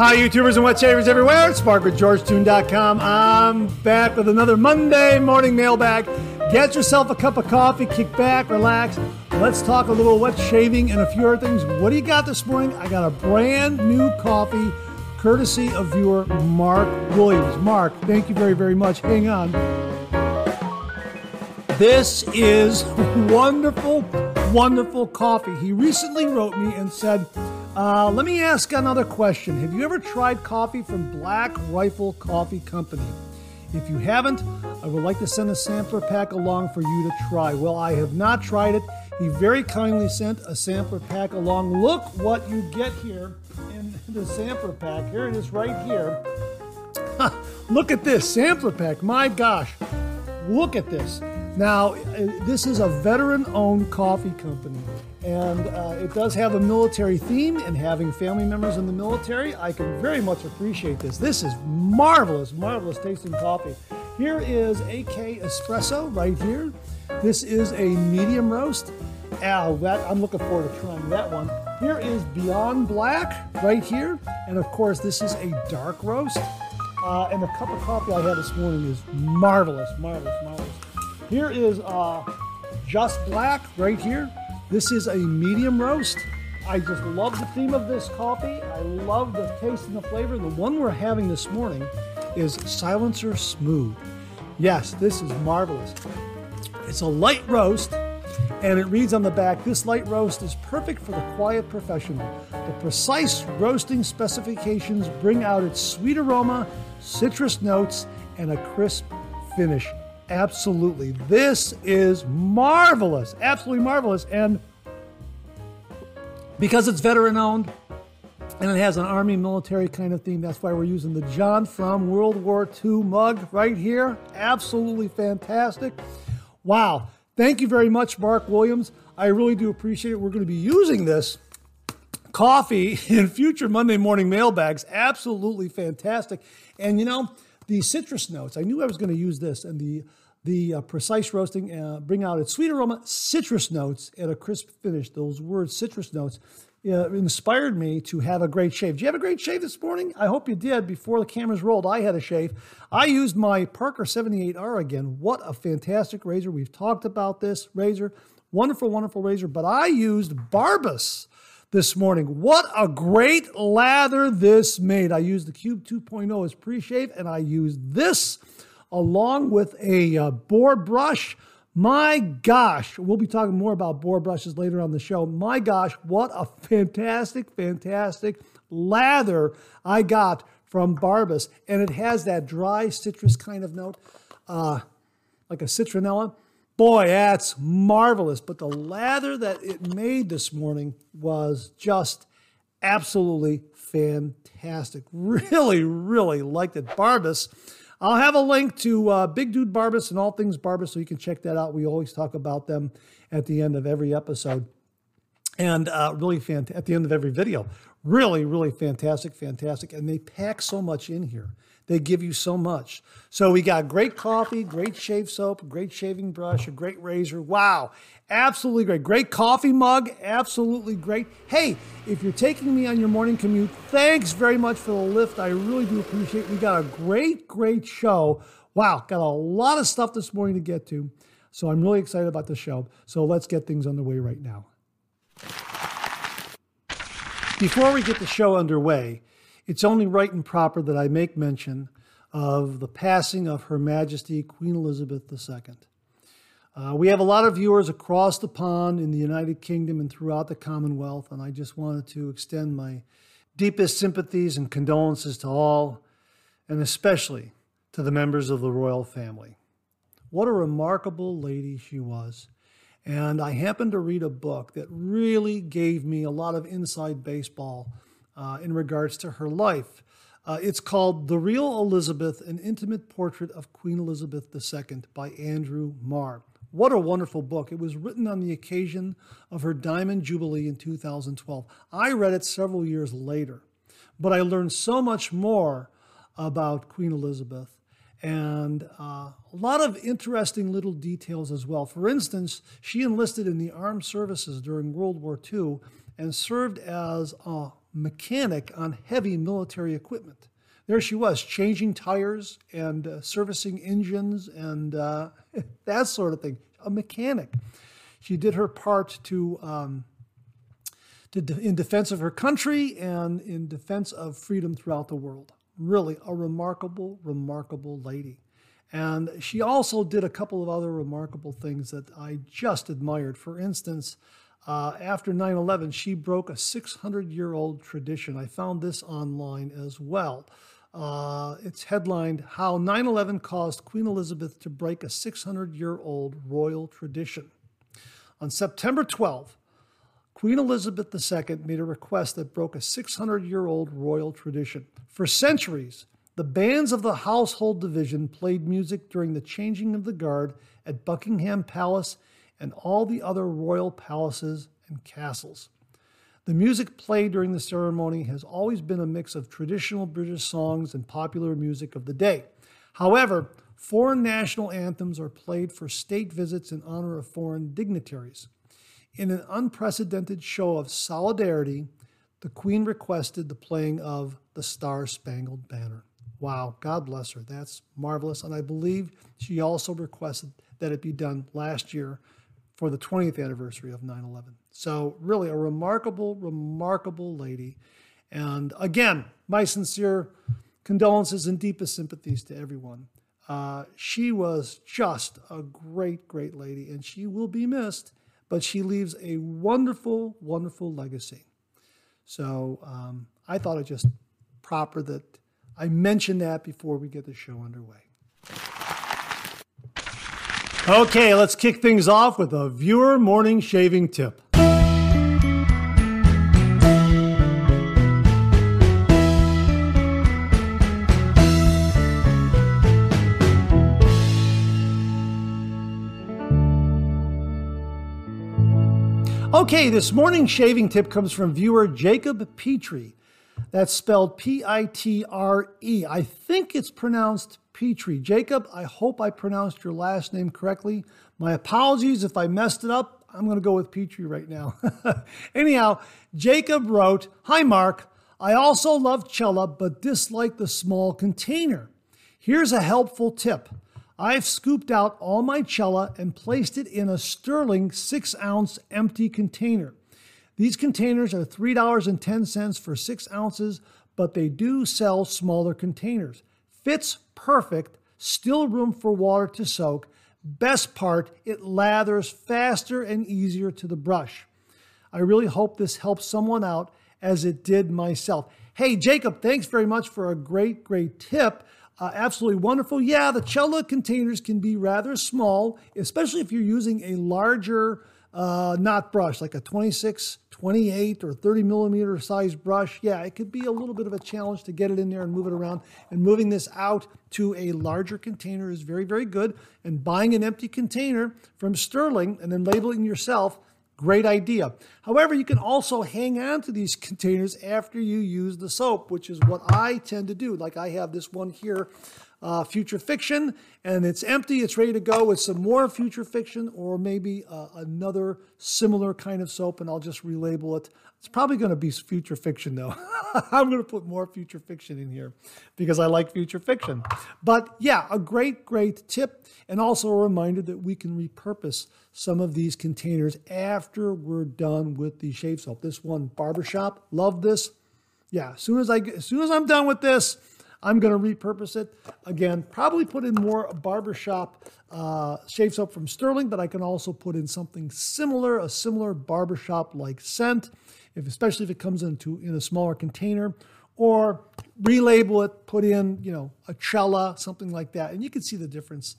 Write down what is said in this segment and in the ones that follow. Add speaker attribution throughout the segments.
Speaker 1: Hi, YouTubers and wet shavers everywhere. It's with GeorgeToon.com. I'm back with another Monday morning mailbag. Get yourself a cup of coffee, kick back, relax. Let's talk a little wet shaving and a few other things. What do you got this morning? I got a brand new coffee courtesy of viewer Mark Williams. Mark, thank you very, very much. Hang on. This is wonderful, wonderful coffee. He recently wrote me and said, uh, let me ask another question. Have you ever tried coffee from Black Rifle Coffee Company? If you haven't, I would like to send a sampler pack along for you to try. Well, I have not tried it. He very kindly sent a sampler pack along. Look what you get here in the sampler pack. Here it is right here. Look at this sampler pack. My gosh. Look at this. Now, uh, this is a veteran owned coffee company, and uh, it does have a military theme, and having family members in the military, I can very much appreciate this. This is marvelous, marvelous tasting coffee. Here is AK Espresso right here. This is a medium roast. Ow, that, I'm looking forward to trying that one. Here is Beyond Black right here, and of course, this is a dark roast. Uh, and the cup of coffee I had this morning is marvelous, marvelous, marvelous. Here is uh, Just Black right here. This is a medium roast. I just love the theme of this coffee. I love the taste and the flavor. The one we're having this morning is Silencer Smooth. Yes, this is marvelous. It's a light roast, and it reads on the back this light roast is perfect for the quiet professional. The precise roasting specifications bring out its sweet aroma, citrus notes, and a crisp finish. Absolutely. This is marvelous. Absolutely marvelous. And because it's veteran owned and it has an Army military kind of theme, that's why we're using the John from World War II mug right here. Absolutely fantastic. Wow. Thank you very much, Mark Williams. I really do appreciate it. We're going to be using this coffee in future Monday morning mailbags. Absolutely fantastic. And you know, the citrus notes, I knew I was going to use this, and the the uh, precise roasting uh, bring out its sweet aroma, citrus notes, and a crisp finish. Those words, citrus notes, uh, inspired me to have a great shave. Did you have a great shave this morning? I hope you did. Before the cameras rolled, I had a shave. I used my Parker 78R again. What a fantastic razor. We've talked about this razor. Wonderful, wonderful razor. But I used Barbas this morning. What a great lather this made. I used the Cube 2.0 as pre-shave, and I used this along with a uh, boar brush. My gosh, we'll be talking more about boar brushes later on the show. My gosh, what a fantastic, fantastic lather I got from Barbas. And it has that dry citrus kind of note, uh, like a citronella. Boy, that's marvelous. But the lather that it made this morning was just absolutely fantastic. Really, really liked it. Barbas I'll have a link to uh, Big Dude Barbas and all things Barbas, so you can check that out. We always talk about them at the end of every episode, and uh, really at the end of every video. Really, really fantastic, fantastic, and they pack so much in here. They give you so much. So we got great coffee, great shave soap, great shaving brush, a great razor. Wow, absolutely great. Great coffee mug, absolutely great. Hey, if you're taking me on your morning commute, thanks very much for the lift. I really do appreciate it. We got a great, great show. Wow, got a lot of stuff this morning to get to. So I'm really excited about the show. So let's get things underway right now. Before we get the show underway, it's only right and proper that I make mention of the passing of Her Majesty Queen Elizabeth II. Uh, we have a lot of viewers across the pond in the United Kingdom and throughout the Commonwealth, and I just wanted to extend my deepest sympathies and condolences to all, and especially to the members of the royal family. What a remarkable lady she was. And I happened to read a book that really gave me a lot of inside baseball uh, in regards to her life. Uh, it's called The Real Elizabeth An Intimate Portrait of Queen Elizabeth II by Andrew Marr. What a wonderful book. It was written on the occasion of her Diamond Jubilee in 2012. I read it several years later, but I learned so much more about Queen Elizabeth and uh, a lot of interesting little details as well. For instance, she enlisted in the armed services during World War II and served as a mechanic on heavy military equipment. There she was, changing tires and uh, servicing engines and uh, that sort of thing. A mechanic. She did her part to, um, to de- in defense of her country and in defense of freedom throughout the world. Really a remarkable, remarkable lady. And she also did a couple of other remarkable things that I just admired. For instance, uh, after 9 11, she broke a 600 year old tradition. I found this online as well. Uh, it's headlined How 9 11 Caused Queen Elizabeth to Break a 600 Year Old Royal Tradition. On September 12, Queen Elizabeth II made a request that broke a 600 year old royal tradition. For centuries, the bands of the Household Division played music during the changing of the guard at Buckingham Palace and all the other royal palaces and castles. The music played during the ceremony has always been a mix of traditional British songs and popular music of the day. However, foreign national anthems are played for state visits in honor of foreign dignitaries. In an unprecedented show of solidarity, the Queen requested the playing of the Star Spangled Banner. Wow, God bless her. That's marvelous. And I believe she also requested that it be done last year for the 20th anniversary of 9 11. So, really, a remarkable, remarkable lady. And again, my sincere condolences and deepest sympathies to everyone. Uh, she was just a great, great lady, and she will be missed, but she leaves a wonderful, wonderful legacy. So um, I thought it just proper that I mention that before we get the show underway. Okay, let's kick things off with a viewer morning shaving tip. Okay, this morning shaving tip comes from viewer Jacob Petrie. That's spelled P I T R E. I think it's pronounced Petrie. Jacob, I hope I pronounced your last name correctly. My apologies if I messed it up. I'm going to go with Petrie right now. Anyhow, Jacob wrote Hi, Mark. I also love Cella, but dislike the small container. Here's a helpful tip. I've scooped out all my Cella and placed it in a Sterling 6 ounce empty container. These containers are $3.10 for 6 ounces, but they do sell smaller containers. Fits perfect, still room for water to soak. Best part, it lathers faster and easier to the brush. I really hope this helps someone out as it did myself. Hey, Jacob, thanks very much for a great, great tip. Uh, absolutely wonderful. Yeah, the Cella containers can be rather small, especially if you're using a larger uh, knot brush, like a 26, 28, or 30 millimeter size brush, yeah, it could be a little bit of a challenge to get it in there and move it around. And moving this out to a larger container is very, very good. And buying an empty container from Sterling and then labeling yourself, great idea. However, you can also hang on to these containers after you use the soap, which is what I tend to do. Like I have this one here uh, future fiction, and it's empty. It's ready to go with some more future fiction or maybe uh, another similar kind of soap, and I'll just relabel it. It's probably going to be future fiction, though. I'm going to put more future fiction in here because I like future fiction. But yeah, a great, great tip, and also a reminder that we can repurpose some of these containers after we're done with the shave soap. This one, Barbershop, love this. Yeah, as soon as I as soon as I'm done with this, I'm going to repurpose it. Again, probably put in more barbershop uh, shave soap from Sterling, but I can also put in something similar, a similar barbershop like scent, if, especially if it comes into in a smaller container, or relabel it, put in, you know, a Cella, something like that. And you can see the difference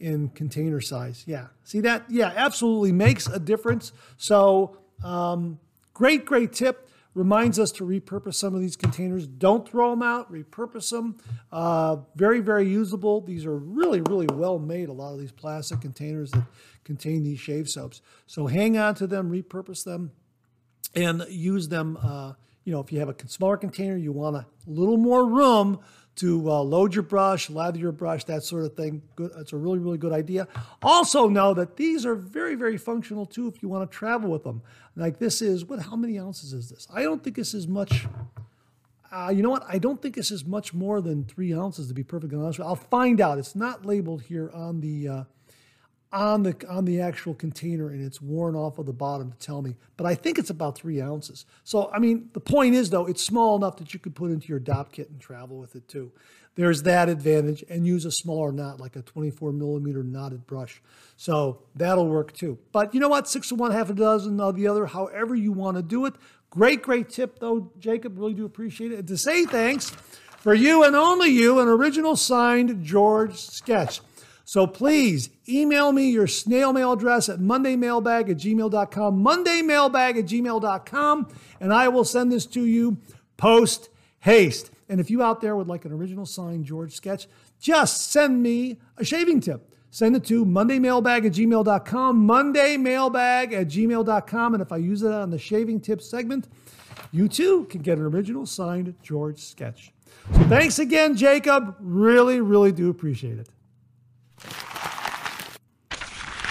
Speaker 1: in container size. Yeah. See that? Yeah, absolutely makes a difference. So, um, great, great tip reminds us to repurpose some of these containers. Don't throw them out, repurpose them. Uh, very, very usable. These are really, really well made, a lot of these plastic containers that contain these shave soaps. So hang on to them, repurpose them, and use them, uh, you know, if you have a smaller container, you want a little more room to uh, load your brush, lather your brush, that sort of thing. Good, that's a really, really good idea. Also know that these are very, very functional too if you want to travel with them. Like this is, what? how many ounces is this? I don't think this is much, uh, you know what? I don't think this is much more than three ounces to be perfectly honest. I'll find out. It's not labeled here on the, uh, on the on the actual container and it's worn off of the bottom to tell me but i think it's about three ounces. So i mean the point is though it's small enough that you could put into your dop kit and travel with it too. There's that advantage and use a smaller knot like a 24 millimeter knotted brush. So that'll work too. But you know what? Six of one half a dozen of the other however you want to do it. Great great tip though jacob. Really do appreciate it. And to say thanks for you and only you an original signed george sketch so please email me your snail mail address at mondaymailbag at gmail.com, mondaymailbag at gmail.com, and I will send this to you post haste. And if you out there would like an original signed George sketch, just send me a shaving tip. Send it to mondaymailbag at gmail.com, mondaymailbag at gmail.com. And if I use it on the shaving tip segment, you too can get an original signed George sketch. So thanks again, Jacob. Really, really do appreciate it.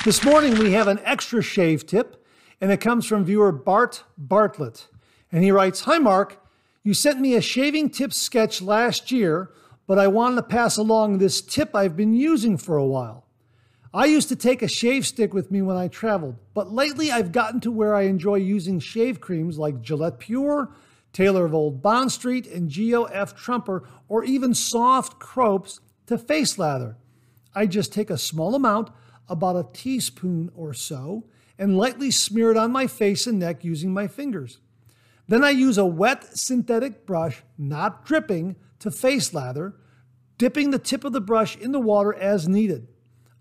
Speaker 1: This morning we have an extra shave tip, and it comes from viewer Bart Bartlett. And he writes Hi, Mark. You sent me a shaving tip sketch last year, but I wanted to pass along this tip I've been using for a while. I used to take a shave stick with me when I traveled, but lately I've gotten to where I enjoy using shave creams like Gillette Pure, Taylor of Old Bond Street, and Geo F. Trumper, or even soft croaps to face lather. I just take a small amount, about a teaspoon or so, and lightly smear it on my face and neck using my fingers. Then I use a wet synthetic brush, not dripping, to face lather, dipping the tip of the brush in the water as needed.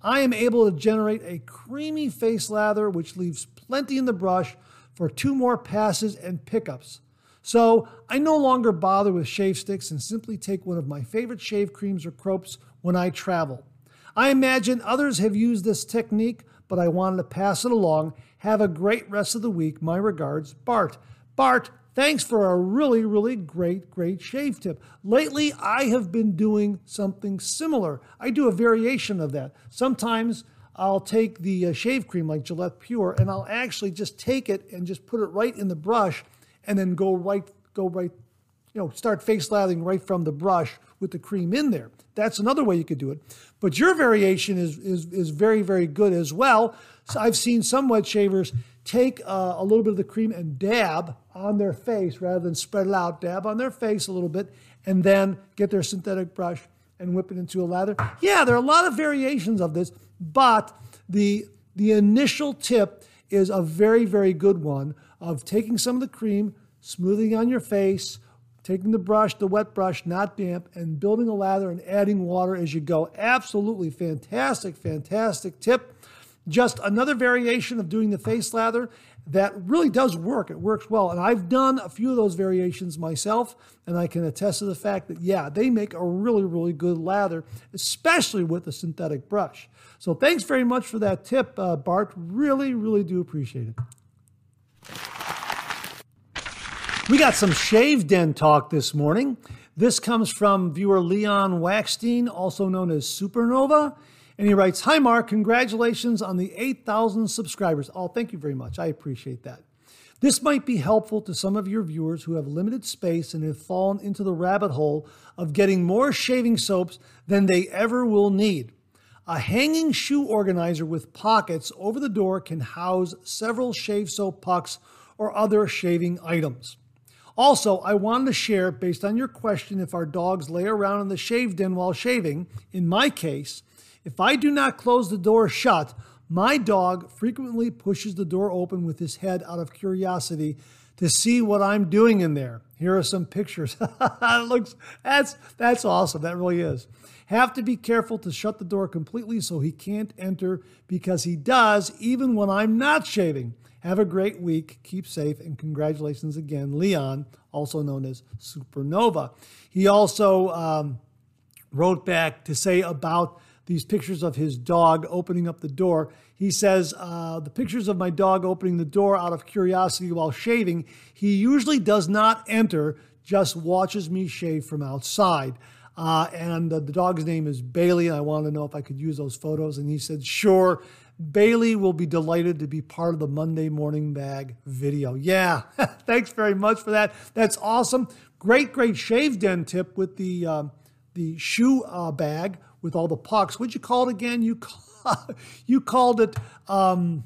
Speaker 1: I am able to generate a creamy face lather which leaves plenty in the brush for two more passes and pickups. So I no longer bother with shave sticks and simply take one of my favorite shave creams or croaps when I travel. I imagine others have used this technique, but I wanted to pass it along. Have a great rest of the week. My regards, Bart. Bart, thanks for a really, really great, great shave tip. Lately, I have been doing something similar. I do a variation of that. Sometimes I'll take the uh, shave cream like Gillette Pure and I'll actually just take it and just put it right in the brush and then go right, go right, you know, start face lathering right from the brush with the cream in there. That's another way you could do it. But your variation is, is, is very, very good as well. So I've seen some wet shavers take uh, a little bit of the cream and dab on their face rather than spread it out, dab on their face a little bit, and then get their synthetic brush and whip it into a lather. Yeah, there are a lot of variations of this, but the, the initial tip is a very, very good one of taking some of the cream, smoothing on your face, taking the brush, the wet brush, not damp, and building a lather and adding water as you go. Absolutely fantastic, fantastic tip. Just another variation of doing the face lather that really does work. It works well. And I've done a few of those variations myself, and I can attest to the fact that, yeah, they make a really, really good lather, especially with a synthetic brush. So thanks very much for that tip, uh, Bart. Really, really do appreciate it. We got some shave den talk this morning. This comes from viewer Leon Waxstein, also known as Supernova. And he writes Hi, Mark. Congratulations on the 8,000 subscribers. Oh, thank you very much. I appreciate that. This might be helpful to some of your viewers who have limited space and have fallen into the rabbit hole of getting more shaving soaps than they ever will need. A hanging shoe organizer with pockets over the door can house several shave soap pucks or other shaving items. Also, I wanted to share, based on your question, if our dogs lay around in the shave den while shaving. In my case, if I do not close the door shut, my dog frequently pushes the door open with his head out of curiosity to see what I'm doing in there. Here are some pictures. looks that's that's awesome. That really is. Have to be careful to shut the door completely so he can't enter because he does even when I'm not shaving. Have a great week. Keep safe. And congratulations again, Leon, also known as Supernova. He also um, wrote back to say about these pictures of his dog opening up the door. He says, uh, The pictures of my dog opening the door out of curiosity while shaving. He usually does not enter, just watches me shave from outside. Uh, and uh, the dog's name is Bailey. I wanted to know if I could use those photos. And he said, Sure. Bailey will be delighted to be part of the Monday Morning Bag video. Yeah, thanks very much for that. That's awesome. Great, great shave den tip with the um, the shoe uh, bag with all the pucks. What'd you call it again? You call, you called it um,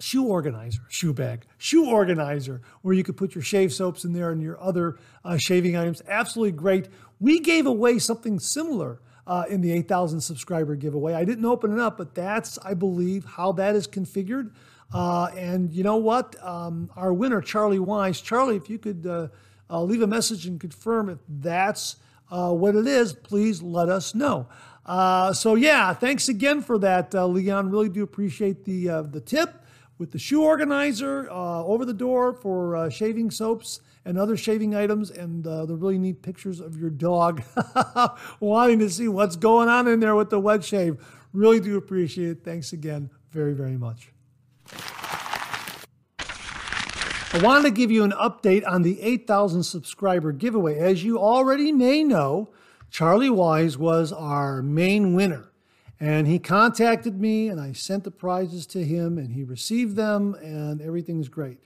Speaker 1: shoe organizer, shoe bag, shoe organizer, where you could put your shave soaps in there and your other uh, shaving items. Absolutely great. We gave away something similar uh, in the 8,000 subscriber giveaway. I didn't open it up, but that's, I believe, how that is configured. Uh, and you know what? Um, our winner, Charlie Wise. Charlie, if you could uh, uh leave a message and confirm if that's uh, what it is, please let us know. Uh, so yeah, thanks again for that, Leon. Really do appreciate the the tip with the shoe organizer over the door for shaving soaps and other shaving items and uh, the really neat pictures of your dog wanting to see what's going on in there with the wet shave. Really do appreciate it. Thanks again very, very much. I wanted to give you an update on the 8,000 subscriber giveaway. As you already may know, Charlie Wise was our main winner. And he contacted me, and I sent the prizes to him, and he received them, and everything's great.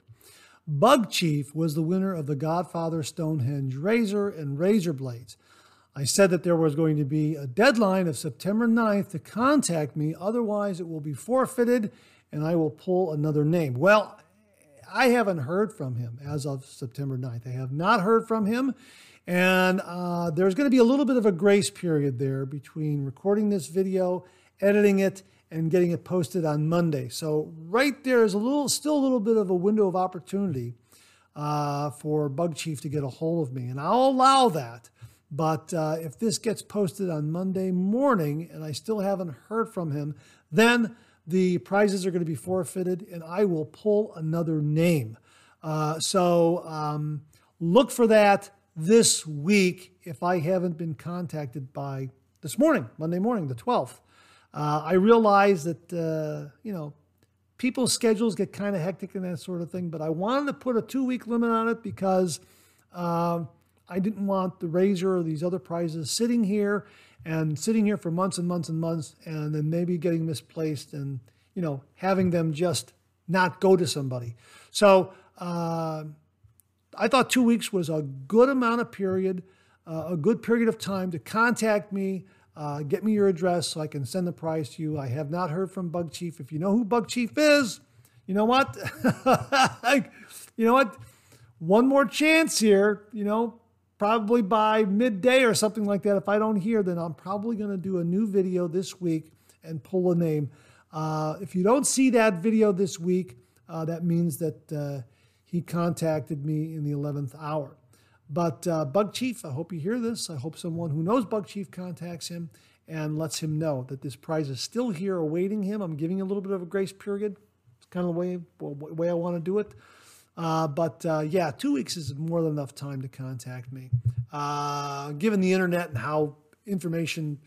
Speaker 1: Bug Chief was the winner of the Godfather Stonehenge razor and razor blades. I said that there was going to be a deadline of September 9th to contact me, otherwise, it will be forfeited and I will pull another name. Well, I haven't heard from him as of September 9th. I have not heard from him. And uh, there's going to be a little bit of a grace period there between recording this video, editing it, and getting it posted on Monday. So right there is a little, still a little bit of a window of opportunity uh, for Bug Chief to get a hold of me, and I'll allow that. But uh, if this gets posted on Monday morning and I still haven't heard from him, then the prizes are going to be forfeited, and I will pull another name. Uh, so um, look for that this week if I haven't been contacted by this morning, Monday morning, the 12th. Uh, I realize that, uh, you know, people's schedules get kind of hectic and that sort of thing, but I wanted to put a two week limit on it because uh, I didn't want the Razor or these other prizes sitting here and sitting here for months and months and months and then maybe getting misplaced and, you know, having them just not go to somebody. So uh, I thought two weeks was a good amount of period, uh, a good period of time to contact me. Uh, get me your address so I can send the prize to you. I have not heard from Bug Chief. If you know who Bug Chief is, you know what? you know what? One more chance here, you know, probably by midday or something like that. If I don't hear, then I'm probably going to do a new video this week and pull a name. Uh, if you don't see that video this week, uh, that means that uh, he contacted me in the 11th hour. But uh, Bug Chief, I hope you hear this. I hope someone who knows Bug Chief contacts him and lets him know that this prize is still here awaiting him. I'm giving a little bit of a grace period. It's kind of the way, way I want to do it. Uh, but uh, yeah, two weeks is more than enough time to contact me. Uh, given the internet and how information,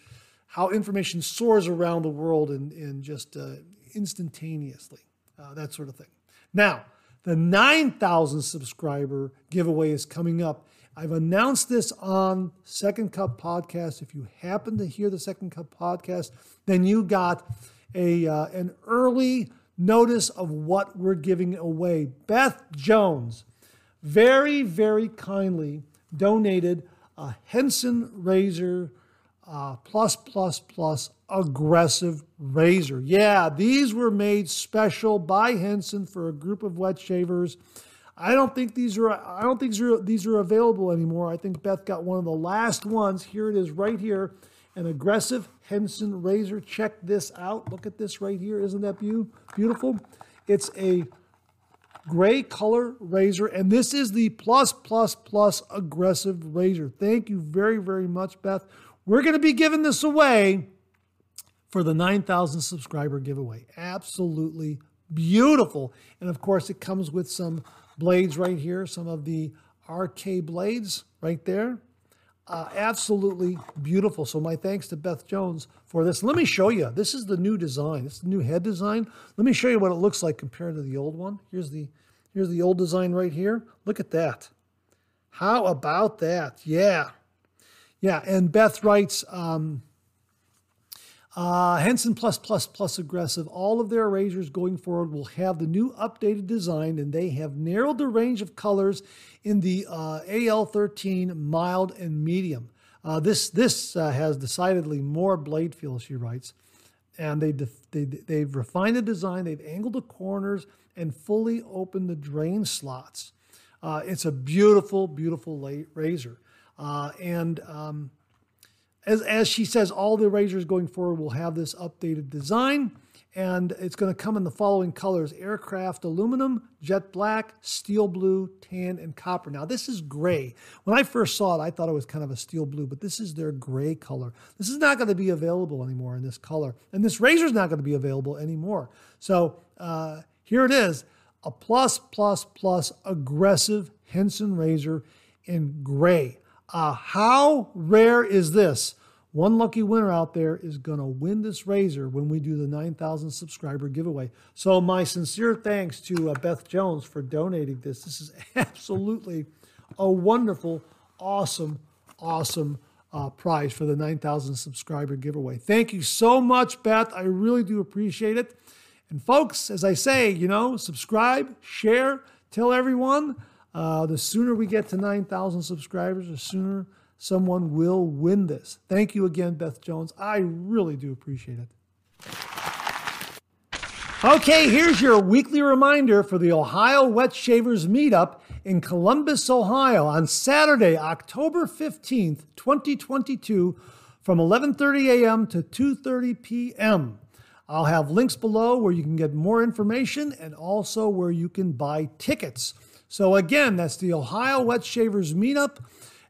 Speaker 1: how information soars around the world and, and just uh, instantaneously, uh, that sort of thing. Now, the 9,000 subscriber giveaway is coming up. I've announced this on Second Cup Podcast. If you happen to hear the Second Cup Podcast, then you got a uh, an early notice of what we're giving away. Beth Jones very, very kindly donated a Henson razor uh, plus, plus, plus aggressive razor. Yeah, these were made special by Henson for a group of wet shavers. I don't think these are I don't think these are, these are available anymore. I think Beth got one of the last ones. Here it is right here. An aggressive Henson razor. Check this out. Look at this right here. Isn't that beautiful? It's a gray color razor, and this is the plus plus plus aggressive razor. Thank you very, very much, Beth. We're going to be giving this away for the 9,000 subscriber giveaway. Absolutely beautiful. And of course, it comes with some blades right here, some of the RK blades right there. uh, absolutely beautiful. So my thanks to Beth Jones for this. Let me show you. This is the new design. This is the new head design. Let me show you what it looks like compared to the old one. Here's the here's the old design right here. Look at that. How about that? Yeah. Yeah, and Beth writes, um, uh, Henson Plus Plus Plus Aggressive, all of their razors going forward will have the new updated design, and they have narrowed the range of colors in the uh, AL13 mild and medium. Uh, this this uh, has decidedly more blade feel, she writes, and they, they they've refined the design, they've angled the corners, and fully opened the drain slots. Uh, it's a beautiful, beautiful razor, uh, and um, as, as she says, all the razors going forward will have this updated design, and it's going to come in the following colors aircraft aluminum, jet black, steel blue, tan, and copper. Now, this is gray. When I first saw it, I thought it was kind of a steel blue, but this is their gray color. This is not going to be available anymore in this color, and this razor is not going to be available anymore. So, uh, here it is a plus, plus, plus aggressive Henson razor in gray. Uh, how rare is this? One lucky winner out there is going to win this razor when we do the 9,000 subscriber giveaway. So, my sincere thanks to uh, Beth Jones for donating this. This is absolutely a wonderful, awesome, awesome uh, prize for the 9,000 subscriber giveaway. Thank you so much, Beth. I really do appreciate it. And, folks, as I say, you know, subscribe, share, tell everyone. Uh, the sooner we get to 9,000 subscribers, the sooner someone will win this. Thank you again, Beth Jones. I really do appreciate it. Okay, here's your weekly reminder for the Ohio Wet Shavers Meetup in Columbus, Ohio on Saturday, October 15th, 2022 from 11:30 a.m. to 2:30 p.m. I'll have links below where you can get more information and also where you can buy tickets. So again, that's the Ohio Wet Shavers Meetup.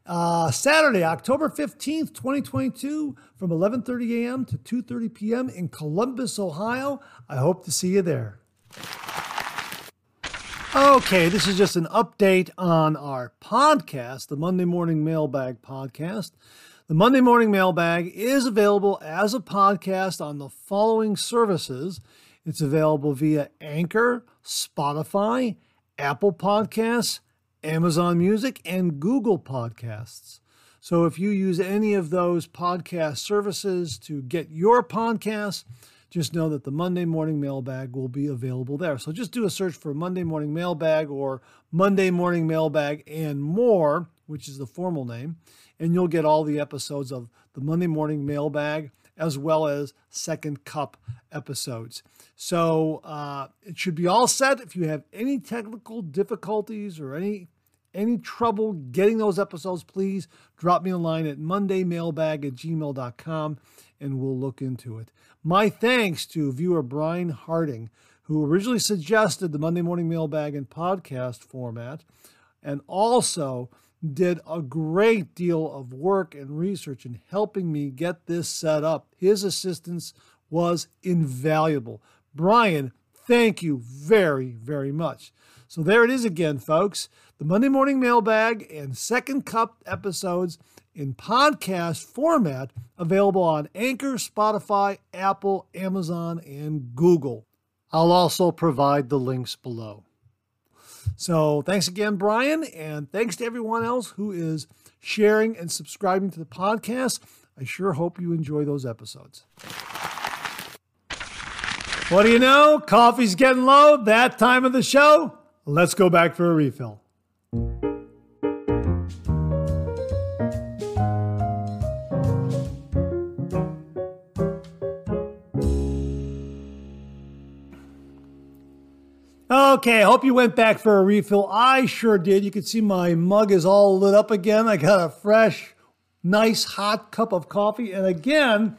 Speaker 1: Uh, Saturday, October 15th, 2022, from 11:30 a.m. to 2:30 p.m. in Columbus, Ohio. I hope to see you there. Okay, this is just an update on our podcast, the Monday Morning Mailbag podcast. The Monday Morning Mailbag is available as a podcast on the following services. It's available via Anchor, Spotify, Apple Podcasts, Amazon Music, and Google Podcasts. So if you use any of those podcast services to get your podcasts, just know that the Monday Morning Mailbag will be available there. So just do a search for Monday Morning Mailbag or Monday Morning Mailbag and more, which is the formal name, and you'll get all the episodes of the Monday Morning Mailbag as well as Second Cup episodes. So uh, it should be all set. If you have any technical difficulties or any any trouble getting those episodes, please drop me a line at mondaymailbag at gmail.com and we'll look into it. My thanks to viewer Brian Harding, who originally suggested the Monday Morning Mailbag in podcast format, and also did a great deal of work and research in helping me get this set up. His assistance was invaluable. Brian, thank you very, very much. So there it is again, folks. The Monday Morning Mailbag and Second Cup episodes in podcast format available on Anchor, Spotify, Apple, Amazon, and Google. I'll also provide the links below. So thanks again, Brian, and thanks to everyone else who is sharing and subscribing to the podcast. I sure hope you enjoy those episodes. What do you know? Coffee's getting low. That time of the show. Let's go back for a refill. Okay, I hope you went back for a refill. I sure did. You can see my mug is all lit up again. I got a fresh, nice, hot cup of coffee. And again,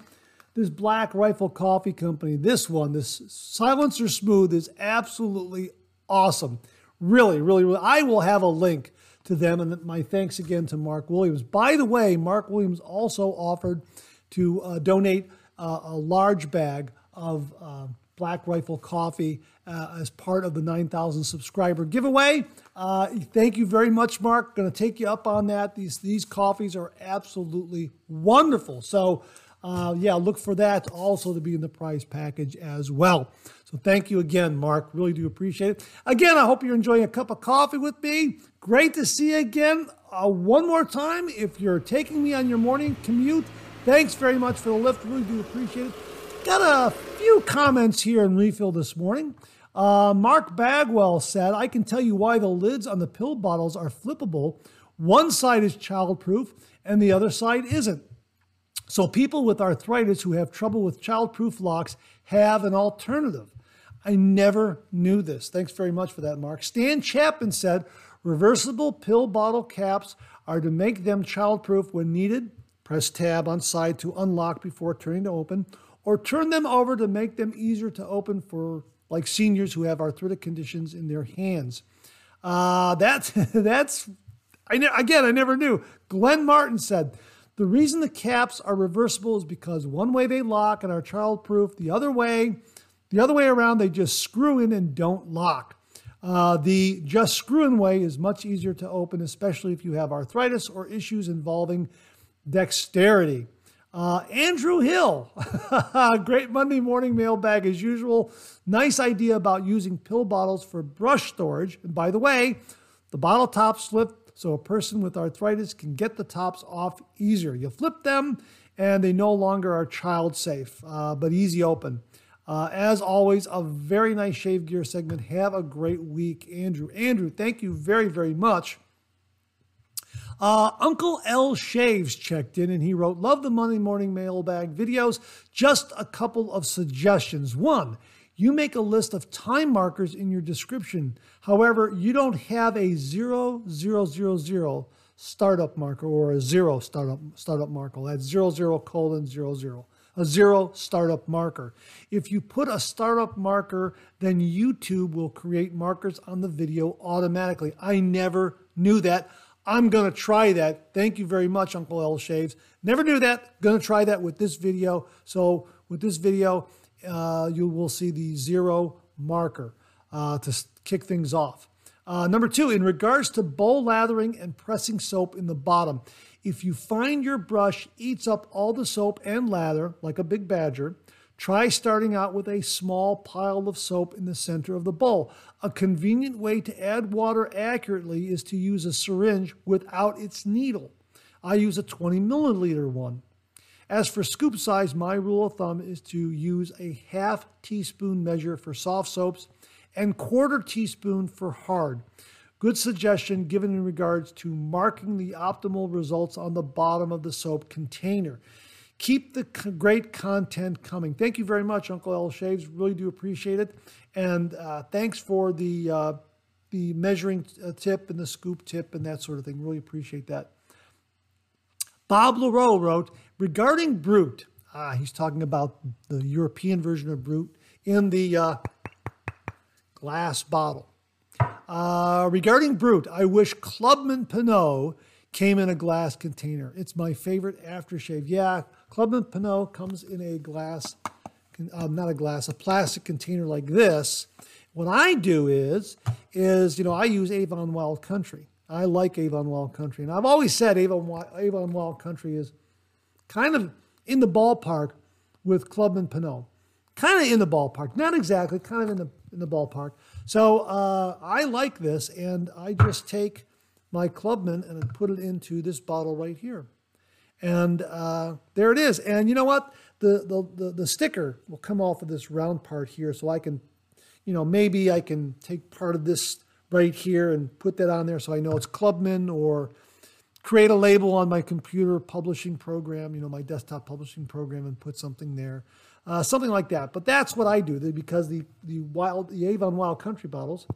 Speaker 1: this Black Rifle Coffee Company, this one, this Silencer Smooth, is absolutely awesome. Really, really, really. I will have a link to them. And my thanks again to Mark Williams. By the way, Mark Williams also offered to uh, donate uh, a large bag of uh, Black Rifle Coffee uh, as part of the 9,000 subscriber giveaway. Uh, thank you very much, Mark. Going to take you up on that. These these coffees are absolutely wonderful. So, uh, yeah, look for that also to be in the prize package as well. So, thank you again, Mark. Really do appreciate it. Again, I hope you're enjoying a cup of coffee with me. Great to see you again. Uh, one more time, if you're taking me on your morning commute, thanks very much for the lift. Really do appreciate it. Got a few comments here in refill this morning. Uh, Mark Bagwell said, I can tell you why the lids on the pill bottles are flippable. One side is childproof and the other side isn't. So people with arthritis who have trouble with childproof locks have an alternative. I never knew this. Thanks very much for that, Mark. Stan Chapman said, reversible pill bottle caps are to make them childproof when needed. Press tab on side to unlock before turning to open or turn them over to make them easier to open for like seniors who have arthritic conditions in their hands. Uh, that, that's, I ne- again, I never knew. Glenn Martin said, the reason the caps are reversible is because one way they lock and are childproof, the other way, the other way around, they just screw in and don't lock. Uh, the just screw in way is much easier to open, especially if you have arthritis or issues involving dexterity. Uh, Andrew Hill, great Monday morning mailbag as usual. Nice idea about using pill bottles for brush storage. And by the way, the bottle tops flip so a person with arthritis can get the tops off easier. You flip them and they no longer are child safe, uh, but easy open. Uh, as always, a very nice Shave Gear segment. Have a great week, Andrew. Andrew, thank you very, very much. Uh, Uncle L Shaves checked in and he wrote, Love the Monday morning mailbag videos. Just a couple of suggestions. One, you make a list of time markers in your description. However, you don't have a zero zero zero zero startup marker or a zero startup startup marker. That's zero zero colon zero zero. A zero startup marker. If you put a startup marker, then YouTube will create markers on the video automatically. I never knew that. I'm going to try that. Thank you very much, Uncle L Shaves. Never knew that. Going to try that with this video. So with this video, uh, you will see the zero marker uh, to kick things off. Uh, number two, in regards to bowl lathering and pressing soap in the bottom, if you find your brush eats up all the soap and lather like a big badger, Try starting out with a small pile of soap in the center of the bowl. A convenient way to add water accurately is to use a syringe without its needle. I use a 20 milliliter one. As for scoop size, my rule of thumb is to use a half teaspoon measure for soft soaps and quarter teaspoon for hard. Good suggestion given in regards to marking the optimal results on the bottom of the soap container. Keep the great content coming. Thank you very much, Uncle L Shaves. Really do appreciate it. And uh, thanks for the uh, the measuring uh, tip and the scoop tip and that sort of thing. Really appreciate that. Bob LaRoe wrote regarding Brut. Ah, he's talking about the European version of Brut in the uh, glass bottle. Uh, regarding Brut, I wish Clubman Pinaud came in a glass container. It's my favorite aftershave. Yeah, Clubman Pinaud comes in a glass, um, not a glass, a plastic container like this. What I do is, is you know, I use Avon Wild Country. I like Avon Wild Country, and I've always said Avon Avon Wild Country is kind of in the ballpark with Clubman Pinaud. Kind of in the ballpark, not exactly, kind of in the in the ballpark. So uh, I like this, and I just take my Clubman and put it into this bottle right here. And uh, there it is. And you know what? The, the, the, the, sticker will come off of this round part here so I can, you know, maybe I can take part of this right here and put that on there so I know it's Clubman or create a label on my computer publishing program, you know, my desktop publishing program and put something there. Uh, something like that. But that's what I do because the, the wild, the Avon Wild Country bottles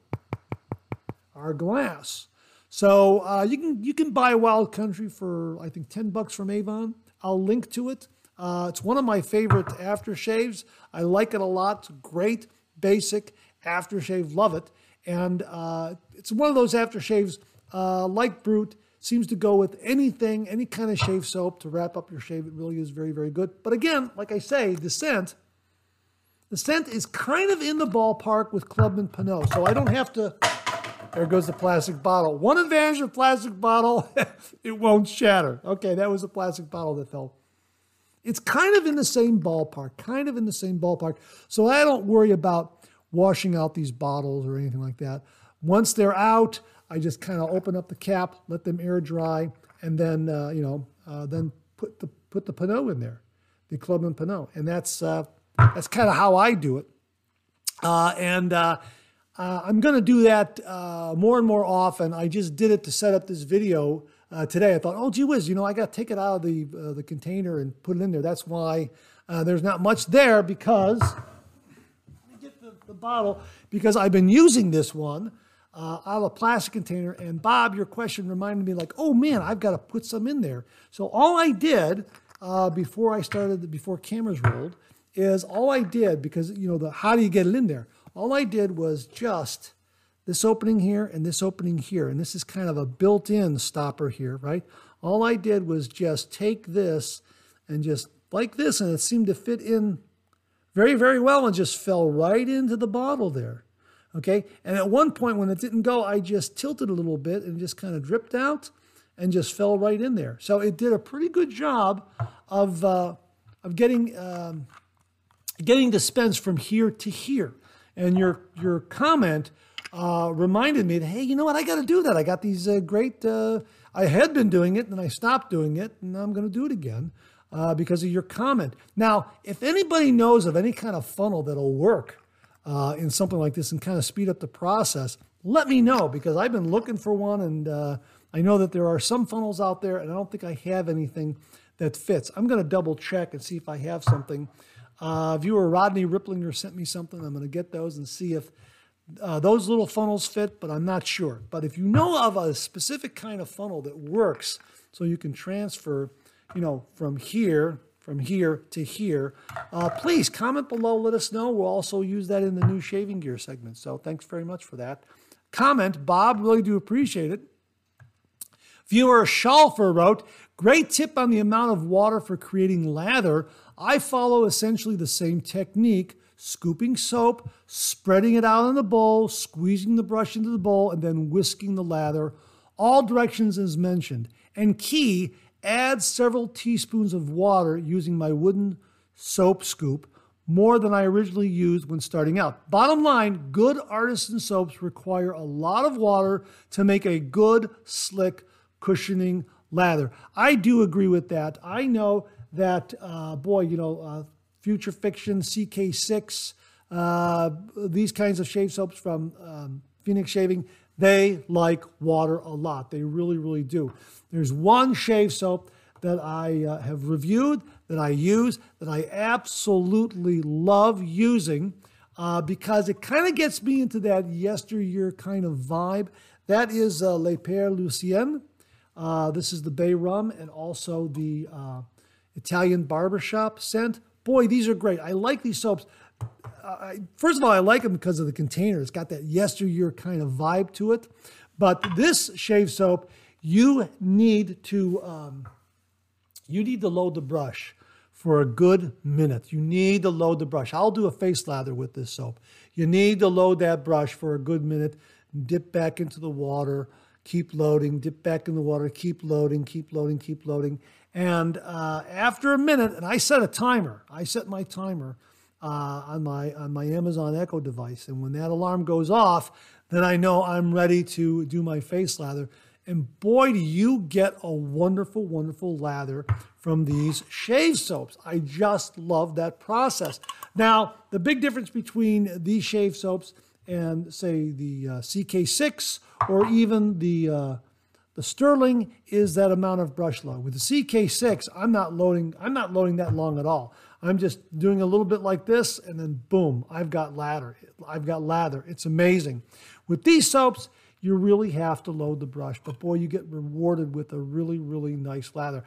Speaker 1: are glass. So uh, you can you can buy Wild Country for I think ten bucks from Avon. I'll link to it. Uh, it's one of my favorite aftershaves. I like it a lot. Great, basic aftershave. Love it. And uh, it's one of those aftershaves uh, like Brut. Seems to go with anything, any kind of shave soap to wrap up your shave. It really is very, very good. But again, like I say, the scent The scent is kind of in the ballpark with Clubman Pinaud, so I don't have to. There goes the plastic bottle. One advantage of plastic bottle, it won't shatter. Okay, that was a plastic bottle that fell. It's kind of in the same ballpark, kind of in the same ballpark. So I don't worry about washing out these bottles or anything like that. Once they're out, I just kind of open up the cap, let them air dry, and then uh, you know, uh, then put the put the Pinaud in there, the Clubman Pinaud, and that's uh, that's kind of how I do it. Uh, and uh, uh, I'm going to do that more and more often. I just did it to set up this video today. I thought, oh, gee whiz, you know, I got to take it out of the the container and put it in there. That's why there's not much there because let me get the, the bottle because I've been using this one uh, out of a plastic container. And Bob, your question reminded me like, oh man, I've got to put some in there. So all I did uh, before I started, before cameras rolled, is all I did because you know the how do you get it in there? All I did was just this opening here and this opening here, and this is kind of a built-in stopper here, right? All I did was just take this and just like this, and it seemed to fit in very, very well and just fell right into the bottle there. Okay. And at one point when it didn't go, I just tilted a little bit and just kind of dripped out and just fell right in there. So it did a pretty good job of, uh, of getting, um, getting dispensed from here to here. And your, your comment uh, reminded me that, hey, you know what? I got to do that. I got these uh, great, uh, I had been doing it and I stopped doing it and I'm going to do it again. Uh, because of your comment. Now, if anybody knows of any kind of funnel that'll work uh, in something like this and kind of speed up the process, let me know because I've been looking for one and uh, I know that there are some funnels out there and I don't think I have anything that fits. I'm going to double check and see if I have something. Uh, viewer Rodney Ripplinger sent me something. I'm going to get those and see if uh, those little funnels fit, but I'm not sure. But if you know of a specific kind of funnel that works so you can transfer, you know, from here from here to here. Uh, please comment below, let us know. We'll also use that in the new shaving gear segment. So thanks very much for that. Comment, Bob, really do appreciate it. Viewer Schalfer wrote, Great tip on the amount of water for creating lather. I follow essentially the same technique scooping soap, spreading it out in the bowl, squeezing the brush into the bowl, and then whisking the lather. All directions as mentioned. And key, add several teaspoons of water using my wooden soap scoop, more than I originally used when starting out. Bottom line, good artisan soaps require a lot of water to make a good, slick, cushioning lather. I do agree with that. I know that, uh, boy, you know, uh, Future Fiction, CK6, uh, these kinds of shave soaps from um, Phoenix Shaving, they like water a lot. They really, really do. There's one shave soap that I uh, have reviewed, that I use, that I absolutely love using uh, because it kind of gets me into that yesteryear kind of vibe. That is uh, Le Père Lucien. Uh, this is the Bay Rum and also the uh, Italian Barbershop scent. Boy, these are great. I like these soaps first of all, I like them because of the container. It's got that yesteryear kind of vibe to it. But this shave soap, you need to um, you need to load the brush for a good minute. You need to load the brush. I'll do a face lather with this soap. You need to load that brush for a good minute. Dip back into the water. Keep loading. Dip back in the water. Keep loading. Keep loading. Keep loading. And uh, after a minute, and I set a timer. I set my timer uh, on my on my Amazon Echo device, and when that alarm goes off, then I know I'm ready to do my face lather. And boy, do you get a wonderful, wonderful lather from these shave soaps. I just love that process. Now, the big difference between these shave soaps and, say, the uh, CK6 or even the uh, the Sterling is that amount of brush load. With the CK6, I'm not loading. I'm not loading that long at all. I'm just doing a little bit like this, and then boom, I've got lather. I've got lather. It's amazing. With these soaps, you really have to load the brush, but boy, you get rewarded with a really, really nice lather.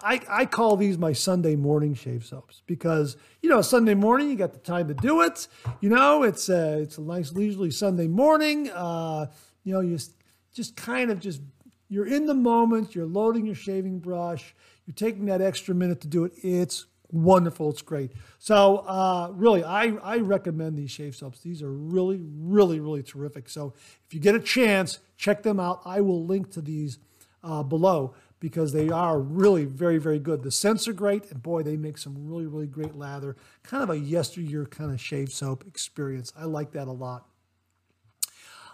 Speaker 1: I, I call these my Sunday morning shave soaps because, you know, Sunday morning, you got the time to do it. You know, it's a, it's a nice leisurely Sunday morning. Uh, you know, you just kind of just, you're in the moment, you're loading your shaving brush, you're taking that extra minute to do it. It's wonderful. It's great. So uh, really, I, I recommend these shave soaps. These are really, really, really terrific. So if you get a chance, check them out. I will link to these uh, below because they are really very, very good. The scents are great, and boy, they make some really, really great lather. Kind of a yesteryear kind of shave soap experience. I like that a lot.